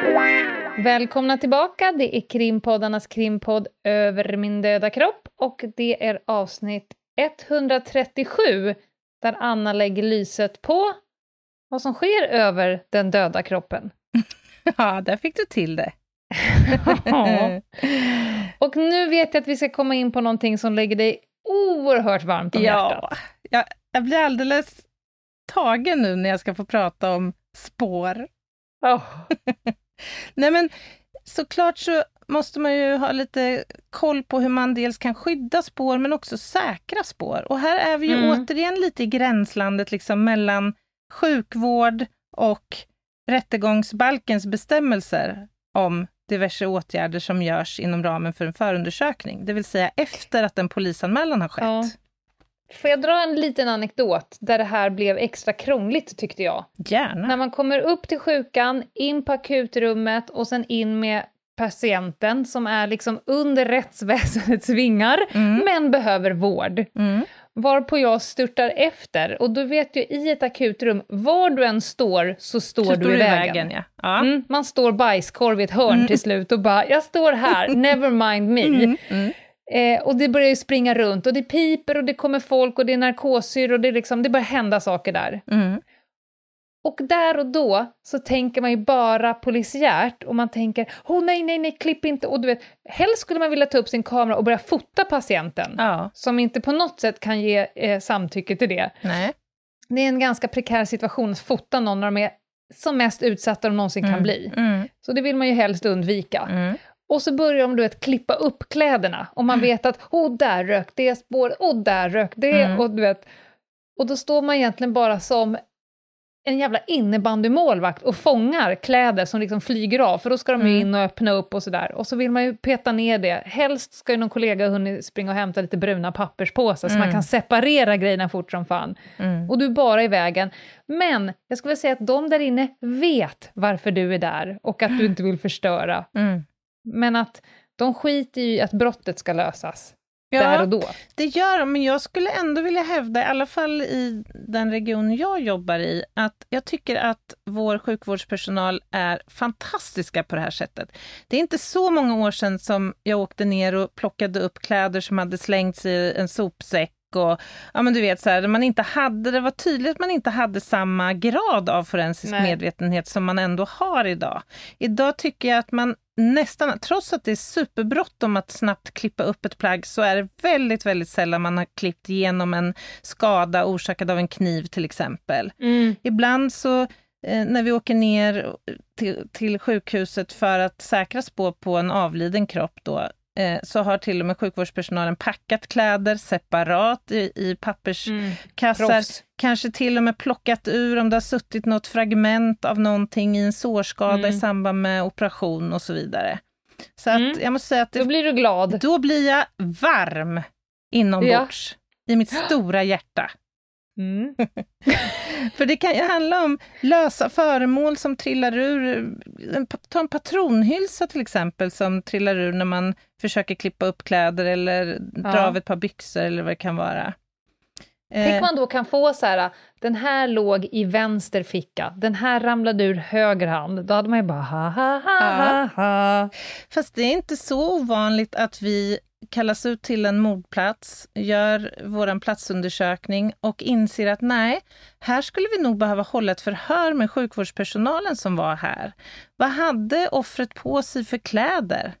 Välkomna tillbaka, det är krimpoddarnas krimpodd Över min döda kropp och det är avsnitt 137 där Anna lägger lyset på vad som sker över den döda kroppen. Ja, där fick du till det. Och nu vet jag att vi ska komma in på någonting som lägger dig oerhört varmt om ja, hjärtat. Jag, jag blir alldeles tagen nu när jag ska få prata om spår. Oh. Nej men såklart så måste man ju ha lite koll på hur man dels kan skydda spår men också säkra spår. Och här är vi ju mm. återigen lite i gränslandet liksom mellan sjukvård och rättegångsbalkens bestämmelser om diverse åtgärder som görs inom ramen för en förundersökning, det vill säga efter att en polisanmälan har skett. Ja. Får jag dra en liten anekdot där det här blev extra krångligt tyckte jag? Gärna. När man kommer upp till sjukan, in på akutrummet och sen in med patienten som är liksom under rättsväsendets vingar, mm. men behöver vård. Mm. Varpå jag störtar efter. Och du vet ju, i ett akutrum, var du än står så står, så du, står i vägen. vägen ja. Ja. Mm, man står bajskorv i ett hörn mm. till slut och bara, jag står här, never mind me. Mm, mm. Eh, och det börjar ju springa runt och det piper och det kommer folk och det är narkosyr och det, liksom, det börjar hända saker där. Mm. Och där och då så tänker man ju bara polisiärt och man tänker oh, nej, nej, nej, klipp inte. Och du vet, helst skulle man vilja ta upp sin kamera och börja fota patienten, ja. som inte på något sätt kan ge eh, samtycke till det. Nej. Det är en ganska prekär situation att fota någon när de är som mest utsatta de någonsin mm. kan bli. Mm. Så det vill man ju helst undvika. Och så börjar de du vet, klippa upp kläderna och man mm. vet att oh, där rök det spåret, oh, där rök det, mm. och du vet. Och då står man egentligen bara som en jävla innebandymålvakt och fångar kläder som liksom flyger av, för då ska de mm. in och öppna upp och sådär. Och så vill man ju peta ner det. Helst ska ju någon kollega hunnit springa och hämta lite bruna papperspåsar mm. så man mm. kan separera grejerna fort som fan. Mm. Och du är bara i vägen. Men jag skulle säga att de där inne vet varför du är där och att du inte vill förstöra. Mm. Men att de skiter i att brottet ska lösas ja, där och då. Det gör de, men jag skulle ändå vilja hävda, i alla fall i den region jag jobbar i, att jag tycker att vår sjukvårdspersonal är fantastiska på det här sättet. Det är inte så många år sedan som jag åkte ner och plockade upp kläder som hade slängts i en sopsäck och ja men du vet så här, man inte hade, det var tydligt att man inte hade samma grad av forensisk Nej. medvetenhet som man ändå har idag. Idag tycker jag att man nästan, trots att det är superbråttom att snabbt klippa upp ett plagg, så är det väldigt, väldigt sällan man har klippt igenom en skada orsakad av en kniv till exempel. Mm. Ibland så eh, när vi åker ner till, till, sjukhuset för att säkra spår på en avliden kropp då, så har till och med sjukvårdspersonalen packat kläder separat i, i papperskassar. Mm. Kanske till och med plockat ur om det har suttit något fragment av någonting i en sårskada mm. i samband med operation och så vidare. Så att mm. jag måste säga att... Det, då blir du glad. Då blir jag varm inombords, ja. i mitt stora hjärta. Mm. För det kan ju handla om lösa föremål som trillar ur. Ta en patronhylsa till exempel som trillar ur när man försöker klippa upp kläder eller dra ja. av ett par byxor eller vad det kan vara. Tänk eh. man då kan få så här, den här låg i vänster ficka, den här ramlade ur höger hand, då hade man ju bara ha ha ha ha ha. Fast det är inte så ovanligt att vi kallas ut till en mordplats, gör vår platsundersökning och inser att nej, här skulle vi nog behöva hålla ett förhör med sjukvårdspersonalen som var här. Vad hade offret på sig för kläder?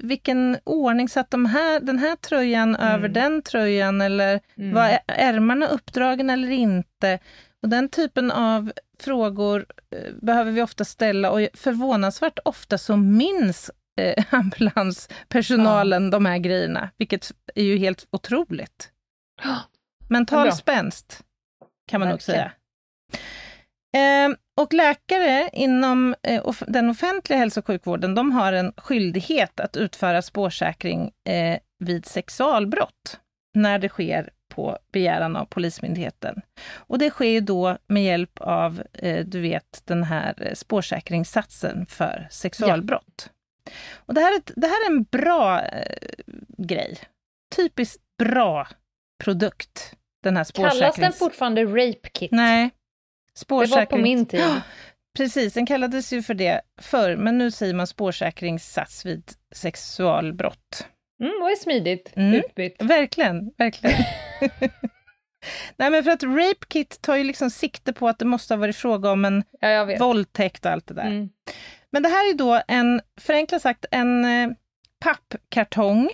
vilken ordning satt de här, den här tröjan mm. över den tröjan eller mm. var ärmarna uppdragna eller inte? Och den typen av frågor eh, behöver vi ofta ställa och förvånansvärt ofta så minns eh, ambulanspersonalen ja. de här grejerna, vilket är ju helt otroligt. Mental spänst, kan man Verkligen. nog säga. Eh, och läkare inom eh, den offentliga hälso och sjukvården, de har en skyldighet att utföra spårsäkring eh, vid sexualbrott, när det sker på begäran av Polismyndigheten. Och det sker ju då med hjälp av, eh, du vet, den här eh, spårsäkringssatsen för sexualbrott. Ja. Och det här, är, det här är en bra eh, grej. Typiskt bra produkt, den här spårsäkrings... Kallas den fortfarande Rape Kit? Nej. Spårsäkrings... Det var på min tid. Precis, den kallades ju för det förr, men nu säger man spårsäkringssats vid sexualbrott. Mm, vad är smidigt mm. utbytt. Verkligen, verkligen. Nej men för att Rape Kit tar ju liksom sikte på att det måste ha varit fråga om en ja, våldtäkt och allt det där. Mm. Men det här är då en, förenklat sagt, en eh, pappkartong,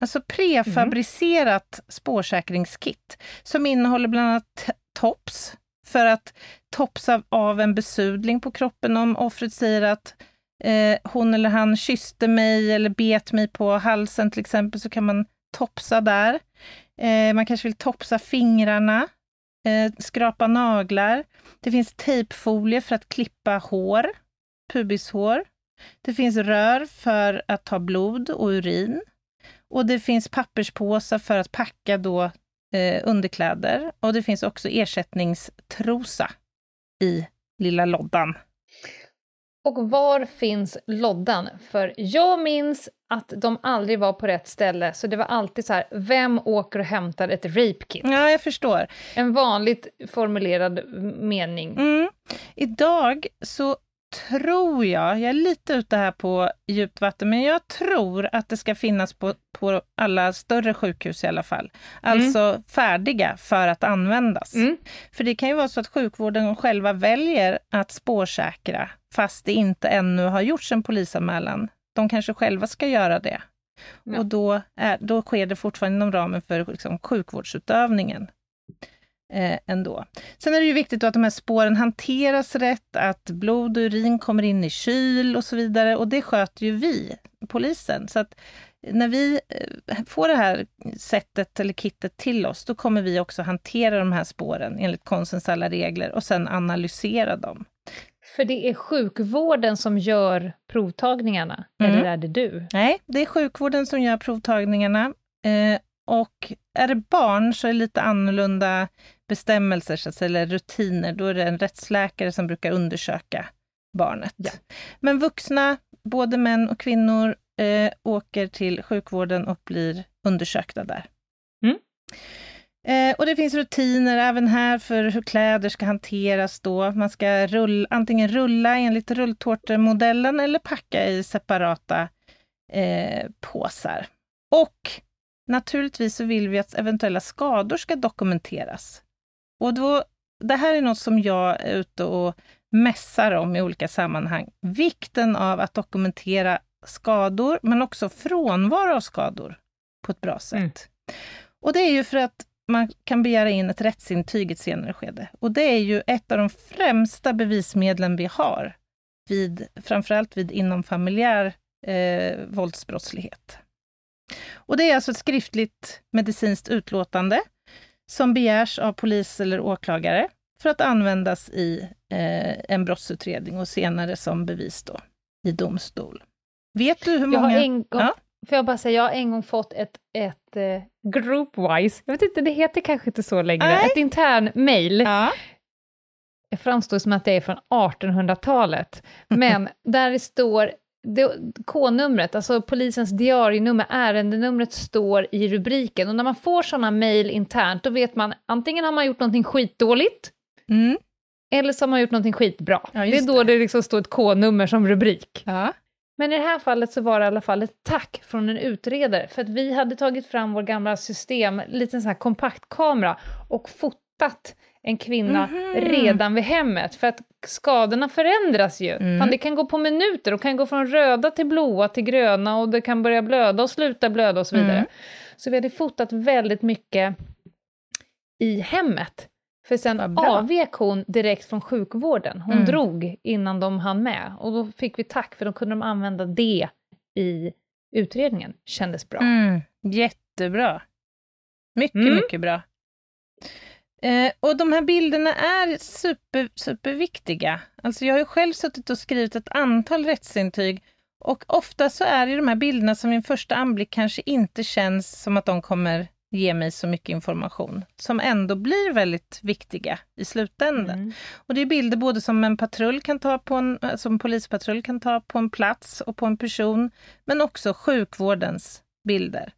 alltså prefabricerat mm. spårsäkringskit, som innehåller bland annat tops, för att topsa av en besudling på kroppen om offret säger att eh, hon eller han kysste mig eller bet mig på halsen till exempel, så kan man topsa där. Eh, man kanske vill topsa fingrarna, eh, skrapa naglar. Det finns tejpfolie för att klippa hår, pubishår. Det finns rör för att ta blod och urin. Och det finns papperspåsar för att packa då eh, underkläder. Och det finns också ersättningstrosa i lilla loddan. Och var finns loddan? För jag minns att de aldrig var på rätt ställe, så det var alltid så här, vem åker och hämtar ett rape kit? Ja, jag förstår. En vanligt formulerad mening. Mm. Idag så tror jag, jag är lite ute här på djupt vatten, men jag tror att det ska finnas på, på alla större sjukhus i alla fall. Alltså mm. färdiga för att användas. Mm. För det kan ju vara så att sjukvården själva väljer att spårsäkra, fast det inte ännu har gjorts en polisanmälan. De kanske själva ska göra det. Ja. Och då, är, då sker det fortfarande inom ramen för liksom, sjukvårdsutövningen eh, ändå. Sen är det ju viktigt att de här spåren hanteras rätt, att blod och urin kommer in i kyl och så vidare. Och det sköter ju vi, polisen. Så att när vi eh, får det här sättet eller kittet till oss, då kommer vi också hantera de här spåren enligt konstens alla regler och sen analysera dem. För det är sjukvården som gör provtagningarna, mm. eller är det du? Nej, det är sjukvården som gör provtagningarna. Eh, och är det barn så är det lite annorlunda bestämmelser, så att säga, eller rutiner. Då är det en rättsläkare som brukar undersöka barnet. Ja. Men vuxna, både män och kvinnor, eh, åker till sjukvården och blir undersökta där. Mm. Eh, och det finns rutiner även här för hur kläder ska hanteras då. Man ska rulla, antingen rulla enligt rulltårtemodellen eller packa i separata eh, påsar. Och naturligtvis så vill vi att eventuella skador ska dokumenteras. Och då, det här är något som jag är ute och mässar om i olika sammanhang. Vikten av att dokumentera skador, men också frånvaro av skador på ett bra sätt. Mm. Och det är ju för att man kan begära in ett rättsintyg i ett senare skede. Och det är ju ett av de främsta bevismedlen vi har, vid, framförallt vid inomfamiljär eh, våldsbrottslighet. Och det är alltså ett skriftligt medicinskt utlåtande som begärs av polis eller åklagare för att användas i eh, en brottsutredning och senare som bevis då i domstol. Vet du hur många... Jag har en gång, ja? Får jag bara säga, jag har en gång fått ett, ett eh, groupwise, jag vet inte, det heter kanske inte så längre, Nej. ett intern mail. Ja. Det framstår som att det är från 1800-talet, men där det står K-numret, alltså polisens diarienummer, ärendenumret står i rubriken. Och när man får sådana mejl internt, då vet man antingen har man gjort någonting skitdåligt, mm. eller så har man gjort någonting skitbra. Ja, det är då det, det liksom står ett K-nummer som rubrik. Ja. Men i det här fallet så var det i alla fall ett tack från en utredare, för att vi hade tagit fram vår gamla system, liten sån här kompaktkamera, och fotat en kvinna mm redan vid hemmet. För att skadorna förändras ju. Mm. Fan, det kan gå på minuter, och kan gå från röda till blåa till gröna och det kan börja blöda och sluta blöda och så vidare. Mm. Så vi hade fotat väldigt mycket i hemmet. För sen avvek hon direkt från sjukvården. Hon mm. drog innan de hann med. Och då fick vi tack, för då kunde de använda det i utredningen. Kändes bra. Mm. Jättebra. Mycket, mm. mycket bra. Eh, och de här bilderna är super, superviktiga. Alltså jag har ju själv suttit och skrivit ett antal rättsintyg och ofta så är det de här bilderna som vid första anblick kanske inte känns som att de kommer ge mig så mycket information, som ändå blir väldigt viktiga i slutändan. Mm. Och det är bilder både som en patrull kan ta på en, eh, som en polispatrull kan ta på en plats och på en person, men också sjukvårdens bilder.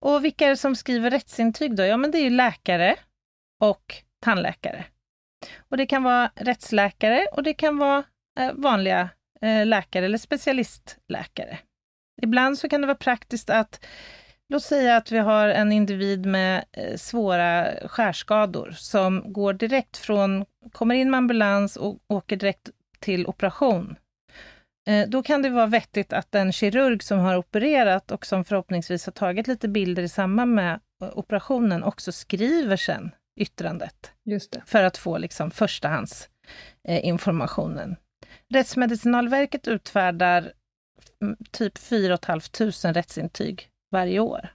Och vilka är det som skriver rättsintyg då? Ja, men det är ju läkare och tandläkare. Och det kan vara rättsläkare och det kan vara eh, vanliga eh, läkare eller specialistläkare. Ibland så kan det vara praktiskt att Låt säga att vi har en individ med eh, svåra skärskador som går direkt från, kommer in med ambulans och åker direkt till operation. Eh, då kan det vara vettigt att den kirurg som har opererat och som förhoppningsvis har tagit lite bilder i samband med eh, operationen också skriver sen yttrandet. För att få liksom förstahandsinformationen. Rättsmedicinalverket utfärdar mm, typ 4 500 rättsintyg varje år.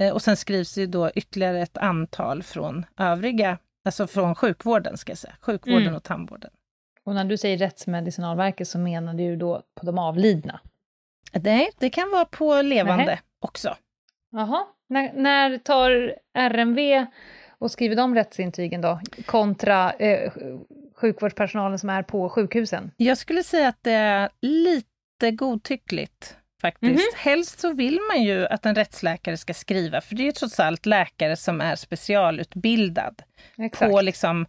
Eh, och sen skrivs det då ytterligare ett antal från övriga, alltså från sjukvården ska jag säga, sjukvården mm. och tandvården. Och när du säger Rättsmedicinalverket så menar du då på de avlidna? Nej, det kan vara på levande Nähe. också. Jaha. När, när tar RMV och skriver de rättsintygen då, kontra eh, sjukvårdspersonalen som är på sjukhusen? Jag skulle säga att det är lite godtyckligt faktiskt. Mm -hmm. Helst så vill man ju att en rättsläkare ska skriva, för det är ju trots allt läkare som är specialutbildad Exakt. på liksom,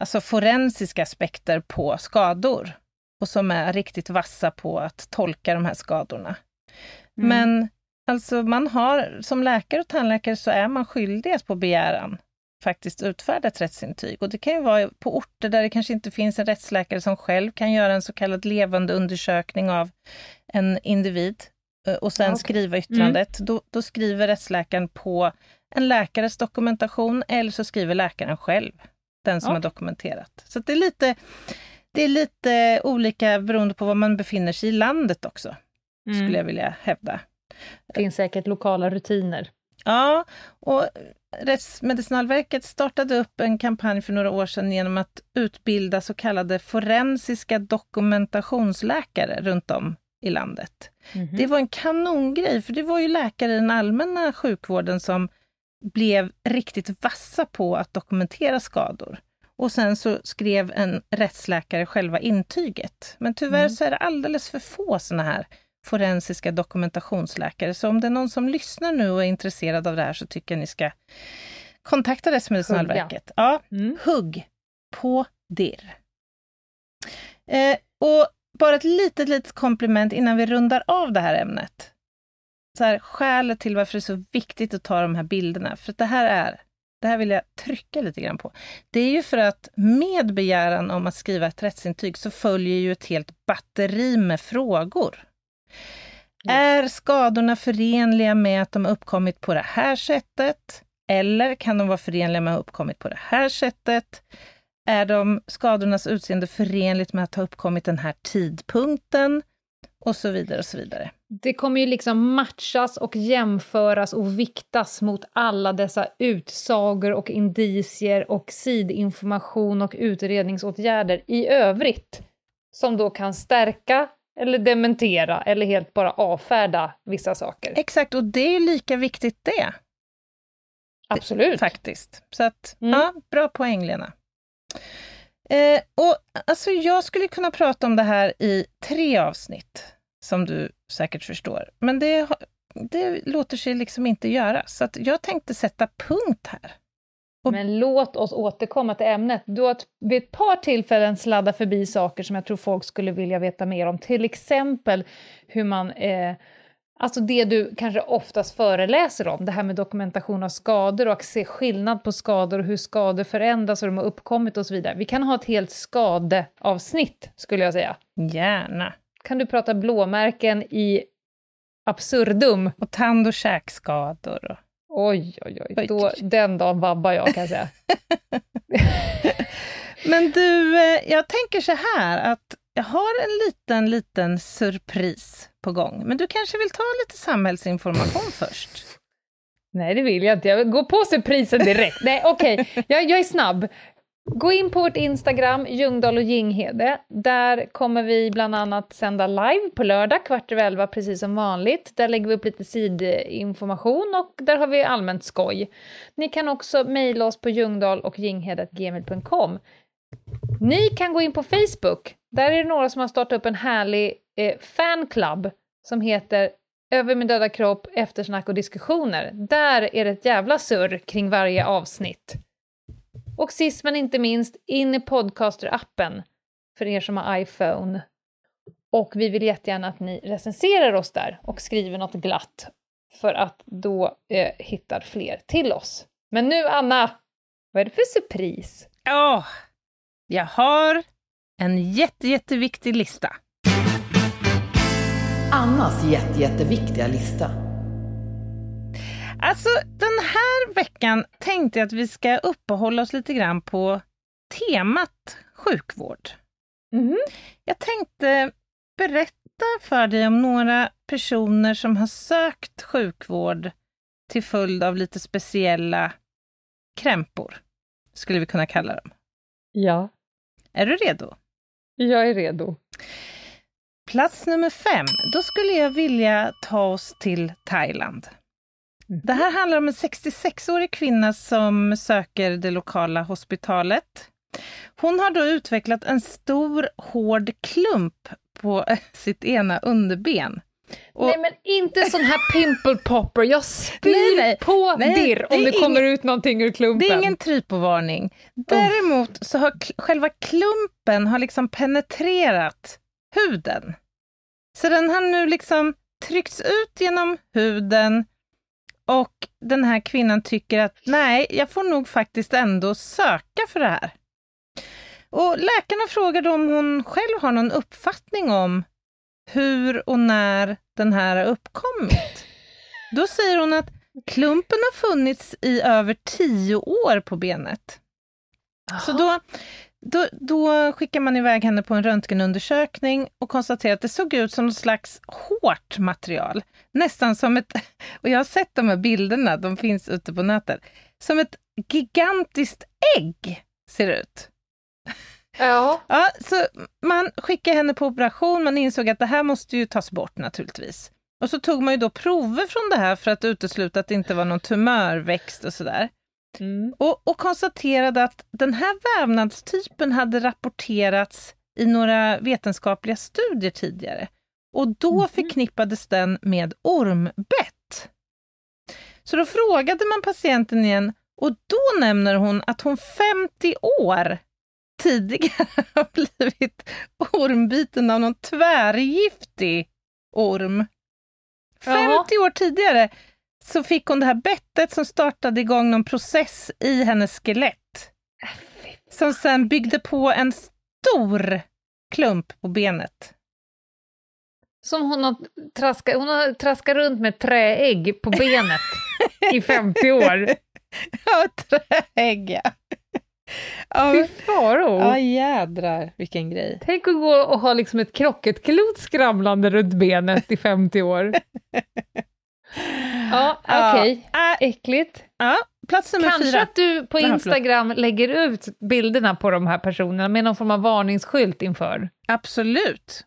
alltså forensiska aspekter på skador och som är riktigt vassa på att tolka de här skadorna. Mm. Men alltså man har, som läkare och tandläkare så är man skyldig att på begäran faktiskt utfärda ett rättsintyg. Och det kan ju vara på orter där det kanske inte finns en rättsläkare som själv kan göra en så kallad levande undersökning av en individ eh, och sen okay. skriva yttrandet. Mm. Då, då, skriver rättsläkaren på en läkares dokumentation eller så skriver läkaren själv, den som okay. har dokumenterat. Så det är, lite, det är lite olika beroende på var man befinner sig i landet också, mm. skulle jag vilja hävda. Det finns säkert lokala rutiner. Ja, och Rättsmedicinalverket startade upp en kampanj för några år sedan genom att utbilda så kallade forensiska dokumentationsläkare runt om i landet. Mm -hmm. Det var en kanongrej, för det var ju läkare i den allmänna sjukvården som blev riktigt vassa på att dokumentera skador. Och sen så skrev en rättsläkare själva intyget. Men tyvärr mm. så är det alldeles för få såna här forensiska dokumentationsläkare. Så om det är någon som lyssnar nu och är intresserad av det här så tycker jag ni ska kontakta Rättsmedicinalverket. Ja, mm. hugg på dirr. Eh, och bara ett litet, litet komplement innan vi rundar av det här ämnet. Så här, skälet till varför det är så viktigt att ta de här bilderna, för det här är, det här vill jag trycka lite grann på. Det är ju för att med begäran om att skriva ett rättsintyg så följer ju ett helt batteri med frågor. Är skadorna förenliga med att de uppkommit på det här sättet? Eller kan de vara förenliga med att ha uppkommit på det här sättet? Är de skadornas utseende förenligt med att ha uppkommit den här tidpunkten? Och så vidare och så vidare. Det kommer ju liksom matchas och jämföras och viktas mot alla dessa utsagor och indicier och sidinformation och utredningsåtgärder i övrigt som då kan stärka eller dementera eller helt bara avfärda vissa saker. Exakt, och det är lika viktigt det. Absolut. Det, faktiskt. Så att, mm. ja, bra poäng Lena. Eh, och alltså jag skulle kunna prata om det här i tre avsnitt, som du säkert förstår. Men det, det låter sig liksom inte göra, så jag tänkte sätta punkt här. Men låt oss återkomma till ämnet. Du har vid ett par tillfällen sladdat förbi saker som jag tror folk skulle vilja veta mer om. Till exempel hur man... Eh, alltså det du kanske oftast föreläser om, det här med dokumentation av skador och att se skillnad på skador och hur skador förändras och de har uppkommit och så vidare. Vi kan ha ett helt skadeavsnitt, skulle jag säga. Gärna. Kan du prata blåmärken i absurdum? Och tand och käkskador. Och... Oj, oj, oj. Då, den dagen vabbar jag, kan jag säga. Men du, eh, jag tänker så här att jag har en liten, liten surpris på gång. Men du kanske vill ta lite samhällsinformation först? Nej, det vill jag inte. Jag går på surprisen direkt. Nej, okej, okay. jag, jag är snabb. Gå in på vårt Instagram, Ljungdahl och Ginghede. Där kommer vi bland annat sända live på lördag, kvart över elva, precis som vanligt. Där lägger vi upp lite sidinformation och där har vi allmänt skoj. Ni kan också mejla oss på ljungdahl och Ni kan gå in på Facebook. Där är det några som har startat upp en härlig eh, fanclub som heter Över min döda kropp, eftersnack och diskussioner. Där är det ett jävla surr kring varje avsnitt. Och sist men inte minst, in i podcaster-appen för er som har iPhone. Och vi vill jättegärna att ni recenserar oss där och skriver något glatt för att då eh, hittar fler till oss. Men nu Anna, vad är det för surpris? Ja, oh, jag har en jätte, jätteviktig lista. Annas jätte, jätteviktiga lista. Alltså, den här veckan tänkte jag att vi ska uppehålla oss lite grann på temat sjukvård. Mm. Jag tänkte berätta för dig om några personer som har sökt sjukvård till följd av lite speciella krämpor, skulle vi kunna kalla dem. Ja. Är du redo? Jag är redo. Plats nummer fem, då skulle jag vilja ta oss till Thailand. Det här handlar om en 66-årig kvinna som söker det lokala hospitalet. Hon har då utvecklat en stor hård klump på sitt ena underben. Och... Nej men inte sån här pimple popper, jag spyr nej, nej, på nej, dirr om det, det kommer ing... ut någonting ur klumpen. Det är ingen trypovarning. Däremot så har själva klumpen har liksom penetrerat huden. Så den har nu liksom tryckts ut genom huden och den här kvinnan tycker att nej, jag får nog faktiskt ändå söka för det här. Och läkarna frågar då om hon själv har någon uppfattning om hur och när den här har uppkommit. Då säger hon att klumpen har funnits i över tio år på benet. Aha. Så då, då, då skickar man iväg henne på en röntgenundersökning och konstaterar att det såg ut som något slags hårt material. Nästan som ett, och jag har sett de här bilderna, de finns ute på nätet, som ett gigantiskt ägg ser det ut. Ja. ja. Så man skickade henne på operation, man insåg att det här måste ju tas bort naturligtvis. Och så tog man ju då prover från det här för att utesluta att det inte var någon tumörväxt och sådär. Mm. Och, och konstaterade att den här vävnadstypen hade rapporterats i några vetenskapliga studier tidigare. Och då mm. förknippades den med ormbett. Så då frågade man patienten igen och då nämner hon att hon 50 år tidigare har blivit ormbiten av någon tvärgiftig orm. 50 Jaha. år tidigare så fick hon det här bettet som startade igång någon process i hennes skelett. Som sen byggde på en stor klump på benet. Som hon har traskat, hon har traskat runt med träägg på benet i 50 år. Ja, träägg ja. Ja, Fy faro! Ja, jädrar vilken grej. Tänk att gå och ha liksom ett krocketklot skramlande runt benet i 50 år. Ja, okej. Okay. Äh, Äckligt. Ja, plats nummer Kanske fyra. att du på Instagram lägger ut bilderna på de här personerna med någon form av varningsskylt inför. Absolut.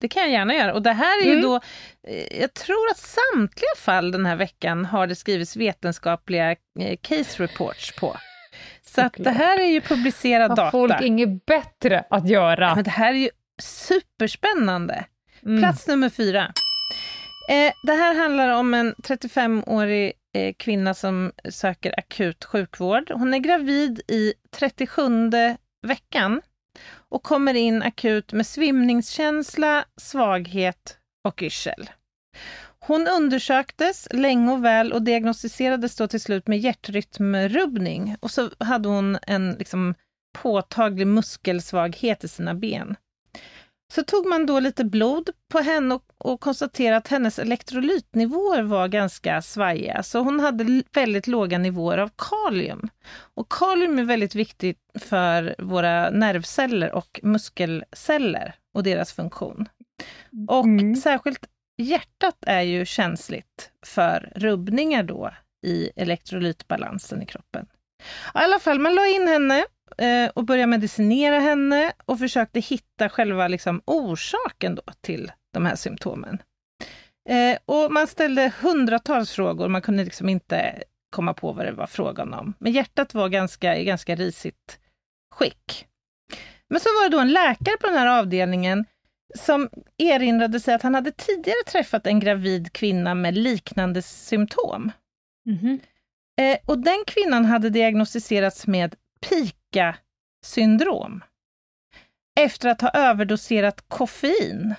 Det kan jag gärna göra. Och det här är mm. ju då, eh, jag tror att samtliga fall den här veckan har det skrivits vetenskapliga eh, case reports på. Så att det här är ju publicerad har data. folk inget bättre att göra? Men det här är ju superspännande. Mm. Plats nummer fyra. Eh, det här handlar om en 35-årig eh, kvinna som söker akut sjukvård. Hon är gravid i 37 veckan och kommer in akut med svimningskänsla, svaghet och yrsel. Hon undersöktes länge och väl och diagnostiserades då till slut med hjärtrytmrubbning och så hade hon en liksom, påtaglig muskelsvaghet i sina ben. Så tog man då lite blod på henne och, och konstaterade att hennes elektrolytnivåer var ganska svajiga. Så hon hade väldigt låga nivåer av kalium. Och kalium är väldigt viktigt för våra nervceller och muskelceller och deras funktion. Och mm. särskilt hjärtat är ju känsligt för rubbningar då i elektrolytbalansen i kroppen. I alla fall, man la in henne eh, och började medicinera henne och försökte hitta själva liksom, orsaken då till de här symptomen. Eh, och man ställde hundratals frågor, man kunde liksom inte komma på vad det var frågan om. Men hjärtat var ganska, i ganska risigt skick. Men så var det då en läkare på den här avdelningen som erinrade sig att han hade tidigare träffat en gravid kvinna med liknande symptom. Mm -hmm. eh, och den kvinnan hade diagnostiserats med PIKA-syndrom efter att ha överdoserat koffein.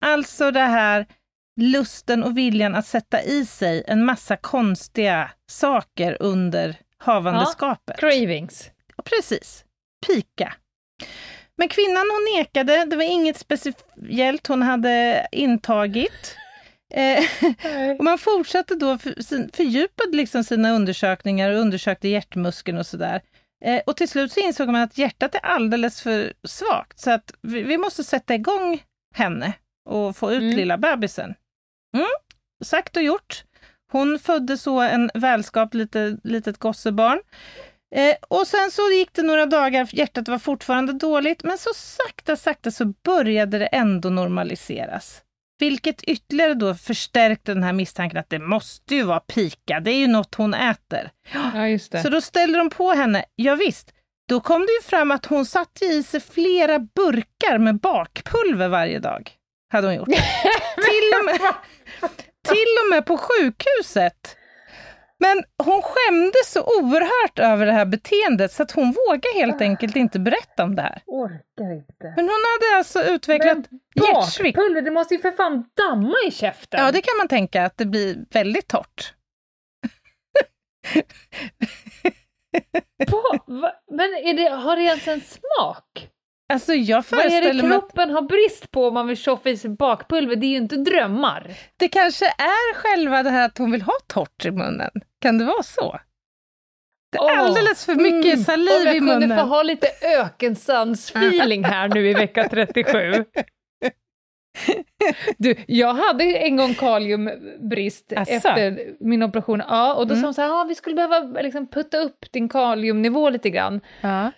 Alltså det här lusten och viljan att sätta i sig en massa konstiga saker under havandeskapet. Ja, cravings. Precis. Pika. Men kvinnan hon nekade, det var inget speciellt hon hade intagit. Eh, och man fortsatte då, för, fördjupade liksom sina undersökningar och undersökte hjärtmuskeln och sådär. Eh, och till slut så insåg man att hjärtat är alldeles för svagt, så att vi, vi måste sätta igång henne och få ut mm. lilla bebisen. Mm, sagt och gjort. Hon födde så en välskapt lite, litet gossebarn. Eh, och sen så gick det några dagar, hjärtat var fortfarande dåligt, men så sakta, sakta så började det ändå normaliseras. Vilket ytterligare då förstärkte den här misstanken att det måste ju vara pika, det är ju något hon äter. Ja, just det. Så då ställde de på henne, ja, visst, då kom det ju fram att hon satte i sig flera burkar med bakpulver varje dag. Hade hon gjort. till, och med, till och med på sjukhuset men hon skämdes så oerhört över det här beteendet så att hon vågade helt enkelt inte berätta om det här. Orkar inte. Men hon hade alltså utvecklat hjärtsvikt. Bakpulver, det måste ju för fan damma i käften! Ja, det kan man tänka att det blir väldigt torrt. På, men det, har det ens en smak? Alltså jag Vad är det kroppen att... har brist på om man vill tjoffa i sig bakpulver? Det är ju inte drömmar. Det kanske är själva det här att hon vill ha torrt i munnen. Kan det vara så? Det är oh, alldeles för mycket mm, saliv i munnen. Om jag kunde få ha lite ökensandsfeeling här nu i vecka 37. Du, jag hade en gång kaliumbrist Asså. efter min operation. Ja, och då mm. sa de så här, ah, vi skulle behöva liksom putta upp din kaliumnivå lite grann. Ja.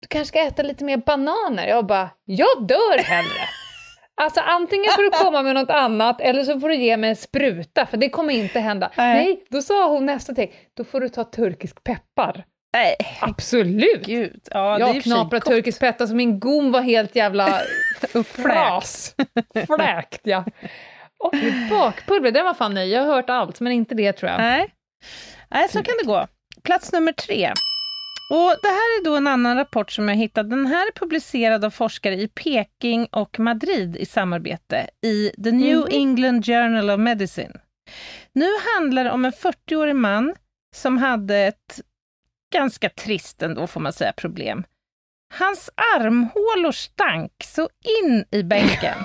Du kanske ska äta lite mer bananer. Jag bara, jag dör hellre. Alltså antingen får du komma med något annat eller så får du ge mig en spruta, för det kommer inte hända. Nej, Nej då sa hon nästa steg, då får du ta turkisk peppar. Nej. Absolut! Gud. Ja, jag knaprade turkisk peppar så min gom var helt jävla fras. Fläkt, ja. Och bakpulver, den var fan ny. Jag har hört allt, men inte det tror jag. Nej, Nej så kan det gå. Plats nummer tre. Och Det här är då en annan rapport som jag hittat. Den här är publicerad av forskare i Peking och Madrid i samarbete i The New mm. England Journal of Medicine. Nu handlar det om en 40-årig man som hade ett ganska trist ändå, får man säga, problem. Hans armhålor stank så in i bänken.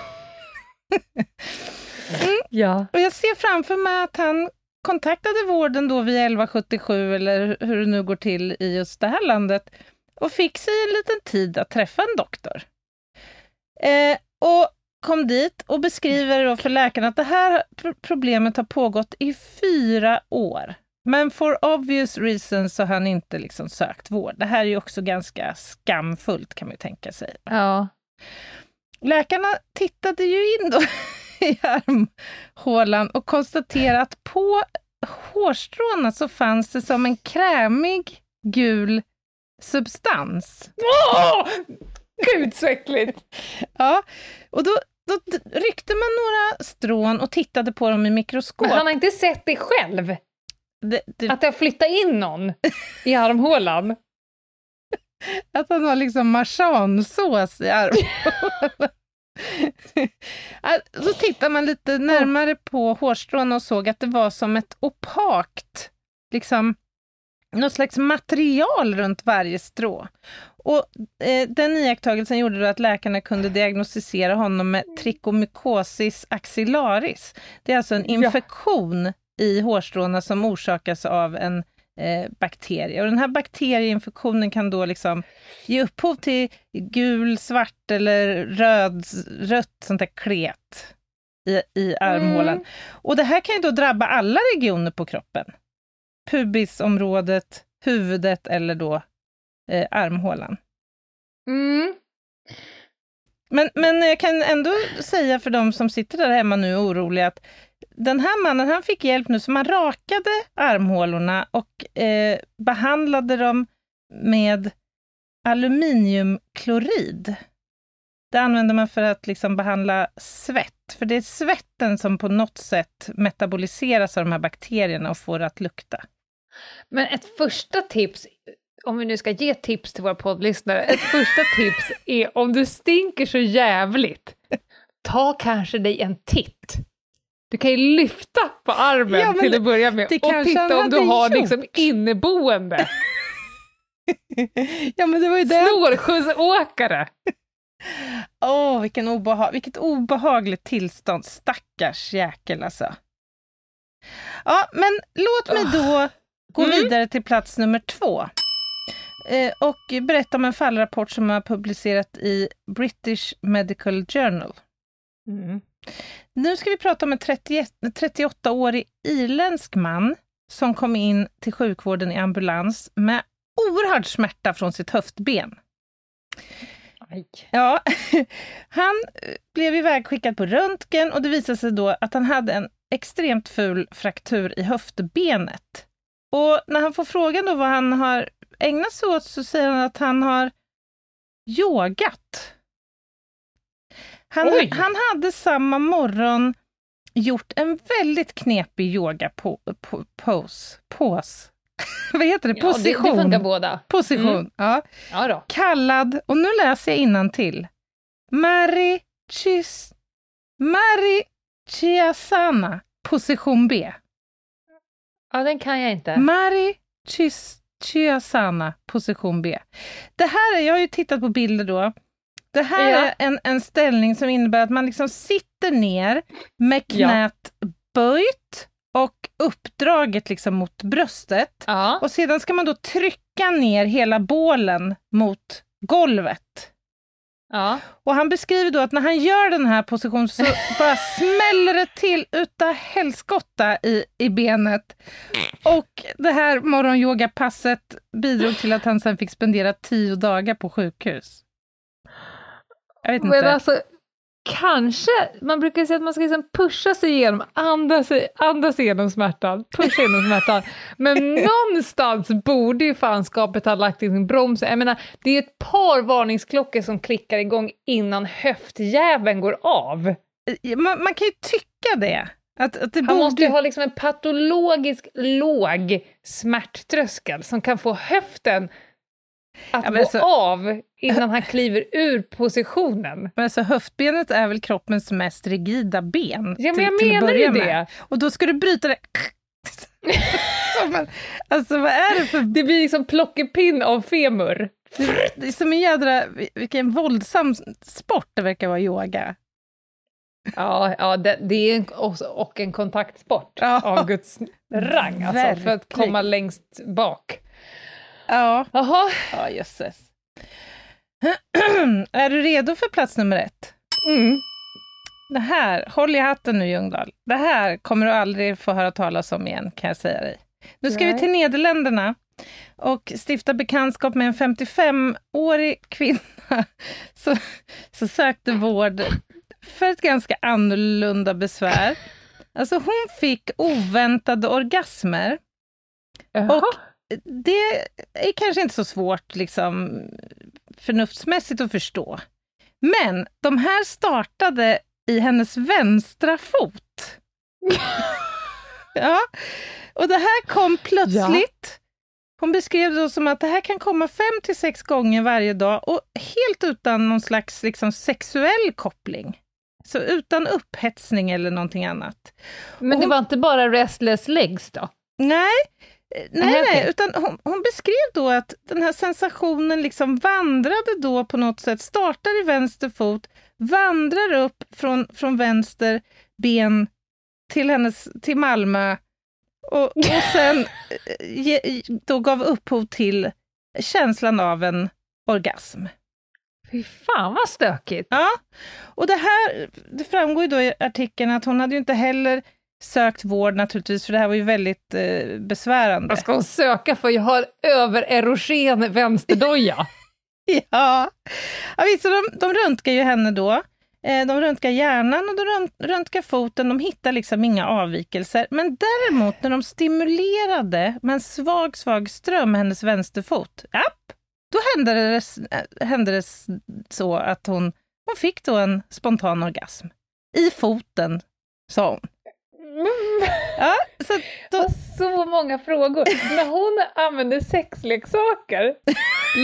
mm. ja. Och jag ser framför mig att han kontaktade vården då via 1177 eller hur det nu går till i just det här landet och fick sig en liten tid att träffa en doktor. Eh, och kom dit och beskriver då för läkaren att det här problemet har pågått i fyra år. Men for obvious reasons så har han inte liksom sökt vård. Det här är ju också ganska skamfullt kan man ju tänka sig. Ja. Läkarna tittade ju in då i armhålan och konstatera att på hårstråna så fanns det som en krämig gul substans. Åh! Gud så äckligt! ja, och då, då ryckte man några strån och tittade på dem i mikroskop. Men han har inte sett det själv? Det, det... Att det har flyttat in någon i armhålan? Att han har liksom marsansås i armhålan. Så tittar man lite närmare på hårstrån och såg att det var som ett opakt, liksom något slags material runt varje strå. Och eh, den iakttagelsen gjorde då att läkarna kunde diagnostisera honom med trichomycosis axillaris. Det är alltså en infektion ja. i hårstråna som orsakas av en eh, bakterie. Och den här bakterieinfektionen kan då liksom ge upphov till gul, svart eller röd, rött sånt där klet i, i armhålan. Mm. Och det här kan ju då drabba alla regioner på kroppen. pubisområdet, huvudet eller då eh, armhålan. Mm. Men, men jag kan ändå säga för de som sitter där hemma nu och är oroliga att den här mannen han fick hjälp nu, så man rakade armhålorna och eh, behandlade dem med aluminiumklorid. Det använder man för att liksom behandla svett, för det är svetten som på något sätt metaboliseras av de här bakterierna och får det att lukta. Men ett första tips, om vi nu ska ge tips till våra poddlyssnare, ett första tips är om du stinker så jävligt, ta kanske dig en titt. Du kan ju lyfta på armen ja, till att börja med och titta om du har gjort. liksom inneboende. ja, men det var ju det. Snålskjutsåkare! Åh, oh, vilken obeha vilket obehagligt tillstånd. Stackars jäkel alltså. Ja, men låt mig då gå mm. vidare till plats nummer två. Eh, och berätta om en fallrapport som har publicerat i British Medical Journal. Mm. Nu ska vi prata om en 38-årig irländsk man som kom in till sjukvården i ambulans med oerhörd smärta från sitt höftben. Aj. Ja, han blev ivägskickad på röntgen och det visade sig då att han hade en extremt ful fraktur i höftbenet. Och när han får frågan då vad han har ägnat sig åt så säger han att han har yogat. Han, han hade samma morgon gjort en väldigt knepig yoga po, po, pose, pose vad heter det? Position. Ja, det, det funkar båda. Position, mm. ja. ja då. Kallad, och nu läser jag innan till. Mari Chis... Mari Chiasana, position B. Ja, den kan jag inte. Mari Chis... Chiasana, position B. Det här är, jag har ju tittat på bilder då. Det här ja. är en, en ställning som innebär att man liksom sitter ner med knät ja. böjt och uppdraget liksom mot bröstet. Ja. Och sedan ska man då trycka ner hela bålen mot golvet. Ja. Och han beskriver då att när han gör den här positionen så bara smäller det till utav helskotta i, i benet. Och det här morgonyogapasset bidrog till att han sen fick spendera tio dagar på sjukhus. Jag vet inte. Men alltså, kanske, man brukar säga att man ska liksom pusha sig igenom, andas, andas igenom smärtan, pusha igenom smärtan. Men någonstans borde ju fanskapet ha lagt in sin broms. Jag menar, det är ett par varningsklockor som klickar igång innan höftjäveln går av. Man, man kan ju tycka det. Att, att det Han borde... måste ju ha liksom en patologisk låg smärttröskel som kan få höften att ja, gå så... av innan han kliver ur positionen. Men alltså, höftbenet är väl kroppens mest rigida ben? Ja, men jag till, menar ju det. Med. Och då ska du bryta det... alltså vad är det för... Det blir liksom plockepinn av femur. Det är som en jädra... Vilken våldsam sport det verkar vara, yoga. Ja, ja det, det är en, och en kontaktsport ja. av Guds rang, alltså, för att komma längst bak. Ja. Jaha. Ja, jösses. är du redo för plats nummer ett? Mm. Det här, håll i hatten nu Ljungdahl. Det här kommer du aldrig få höra talas om igen, kan jag säga dig. Nu ska Nej. vi till Nederländerna och stifta bekantskap med en 55-årig kvinna som, som sökte vård för ett ganska annorlunda besvär. Alltså hon fick oväntade orgasmer. Jaha. Och det är kanske inte så svårt liksom, förnuftsmässigt att förstå. Men de här startade i hennes vänstra fot. ja, och det här kom plötsligt. Ja. Hon beskrev det som att det här kan komma fem till sex gånger varje dag och helt utan någon slags liksom, sexuell koppling. Så utan upphetsning eller någonting annat. Men det hon... var inte bara restless legs då? Nej, Nej, nej, utan hon, hon, beskrev då att den här sensationen liksom vandrade då på något sätt, startar i vänster fot, vandrar upp från, från vänster ben till, hennes, till Malmö och, och sen eh, ge, då gav upphov till känslan av en orgasm. Fy fan vad stökigt! Ja, och det här det framgår ju då i artikeln att hon hade ju inte heller sökt vård naturligtvis, för det här var ju väldigt eh, besvärande. Vad ska hon söka för? Jag har övererogen vänsterdoja. ja, ja visst, de, de röntgar ju henne då. Eh, de röntgar hjärnan och de röntgar foten, de hittar liksom inga avvikelser. Men däremot när de stimulerade med en svag, svag ström hennes vänsterfot, japp, då hände det, eh, hände det så att hon, hon fick då en spontan orgasm. I foten, sa hon. Ja, så, då... så många frågor. När hon använder sexleksaker,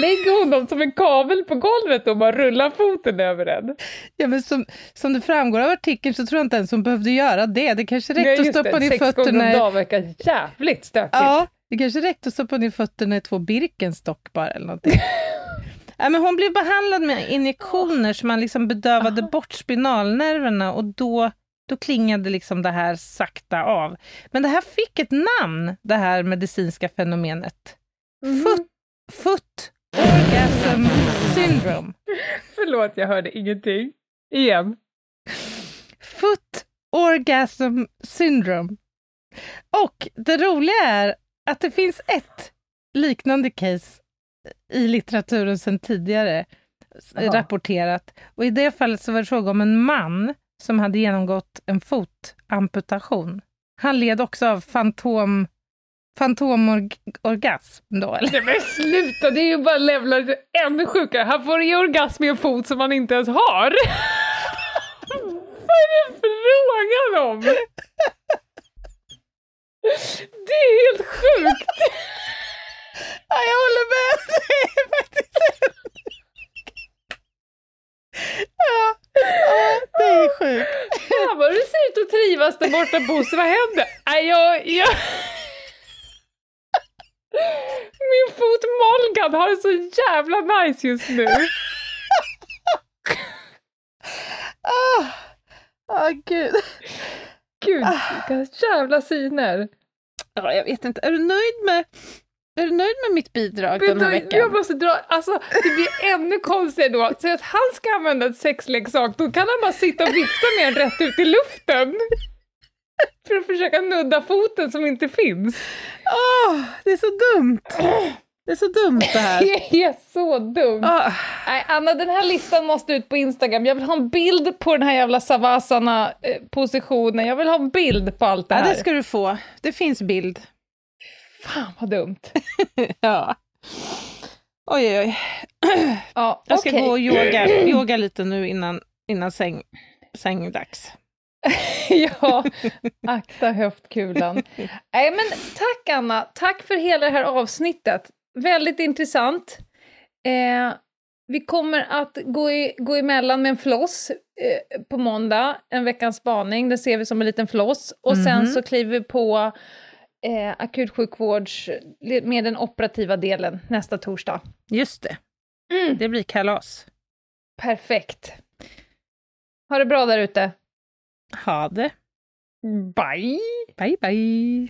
lägger hon dem som en kabel på golvet och bara rullar foten över den? Ja, men som, som det framgår av artikeln så tror jag inte ens hon behövde göra det. Det kanske räckte att stoppa ner fötterna... Sex gånger om dagen verkar jävligt stökigt. Ja, det kanske räckte att stoppa ner fötterna i två Birkenstock bara eller någonting. Men hon blev behandlad med injektioner så man liksom bedövade bort spinalnerverna och då då klingade liksom det här sakta av. Men det här fick ett namn, det här medicinska fenomenet. Mm. Foot, foot orgasm syndrome. Förlåt, jag hörde ingenting. Igen. Foot orgasm syndrome. Och det roliga är att det finns ett liknande case i litteraturen sedan tidigare Aha. rapporterat. Och i det fallet så var det fråga om en man som hade genomgått en fotamputation. Han led också av fantom, fantomorgasm då, eller? Nej men sluta, det är ju bara levlar ännu sjukare. Han får ju orgasm med en fot som han inte ens har. Vad är det frågan om? Det är helt sjukt! Ja, jag håller med. Det är faktiskt Ja, ja, det är sjukt. Fan vad du ser ut att trivas där borta Bosse, vad händer? Nej, jag, jag... Min fot Molgan har det så jävla nice just nu. Ah, oh, gud. Gud, vilka jävla syner. Ja, jag vet inte. Är du nöjd med är du nöjd med mitt bidrag den här veckan? Jag måste dra, alltså det blir ännu konstigare då. Så att han ska använda ett sexleksak, då kan han bara sitta och vifta med den rätt ut i luften. För att försöka nudda foten som inte finns. Åh, oh, det är så dumt! Det är så dumt det här. Det är så dumt. Oh. Nej, Anna, den här listan måste ut på Instagram. Jag vill ha en bild på den här jävla savasana-positionen. Jag vill ha en bild på allt det här. Ja, det ska du få. Det finns bild. Fan vad dumt. ja. Oj, oj, oj. Ja, jag ska okay. gå och yoga, yoga lite nu innan, innan säng, sängdags. ja, akta höftkulan. Nej, men tack Anna, tack för hela det här avsnittet. Väldigt intressant. Eh, vi kommer att gå, i, gå emellan med en floss eh, på måndag, en veckans spaning, det ser vi som en liten floss. Och mm -hmm. sen mhm. så kliver vi på eh, akutsjukvårds, med den operativa delen nästa torsdag. Just det. Mm. Det blir kalas. Perfekt. Ha det bra där ute. Ha det. Bye! Bye, bye.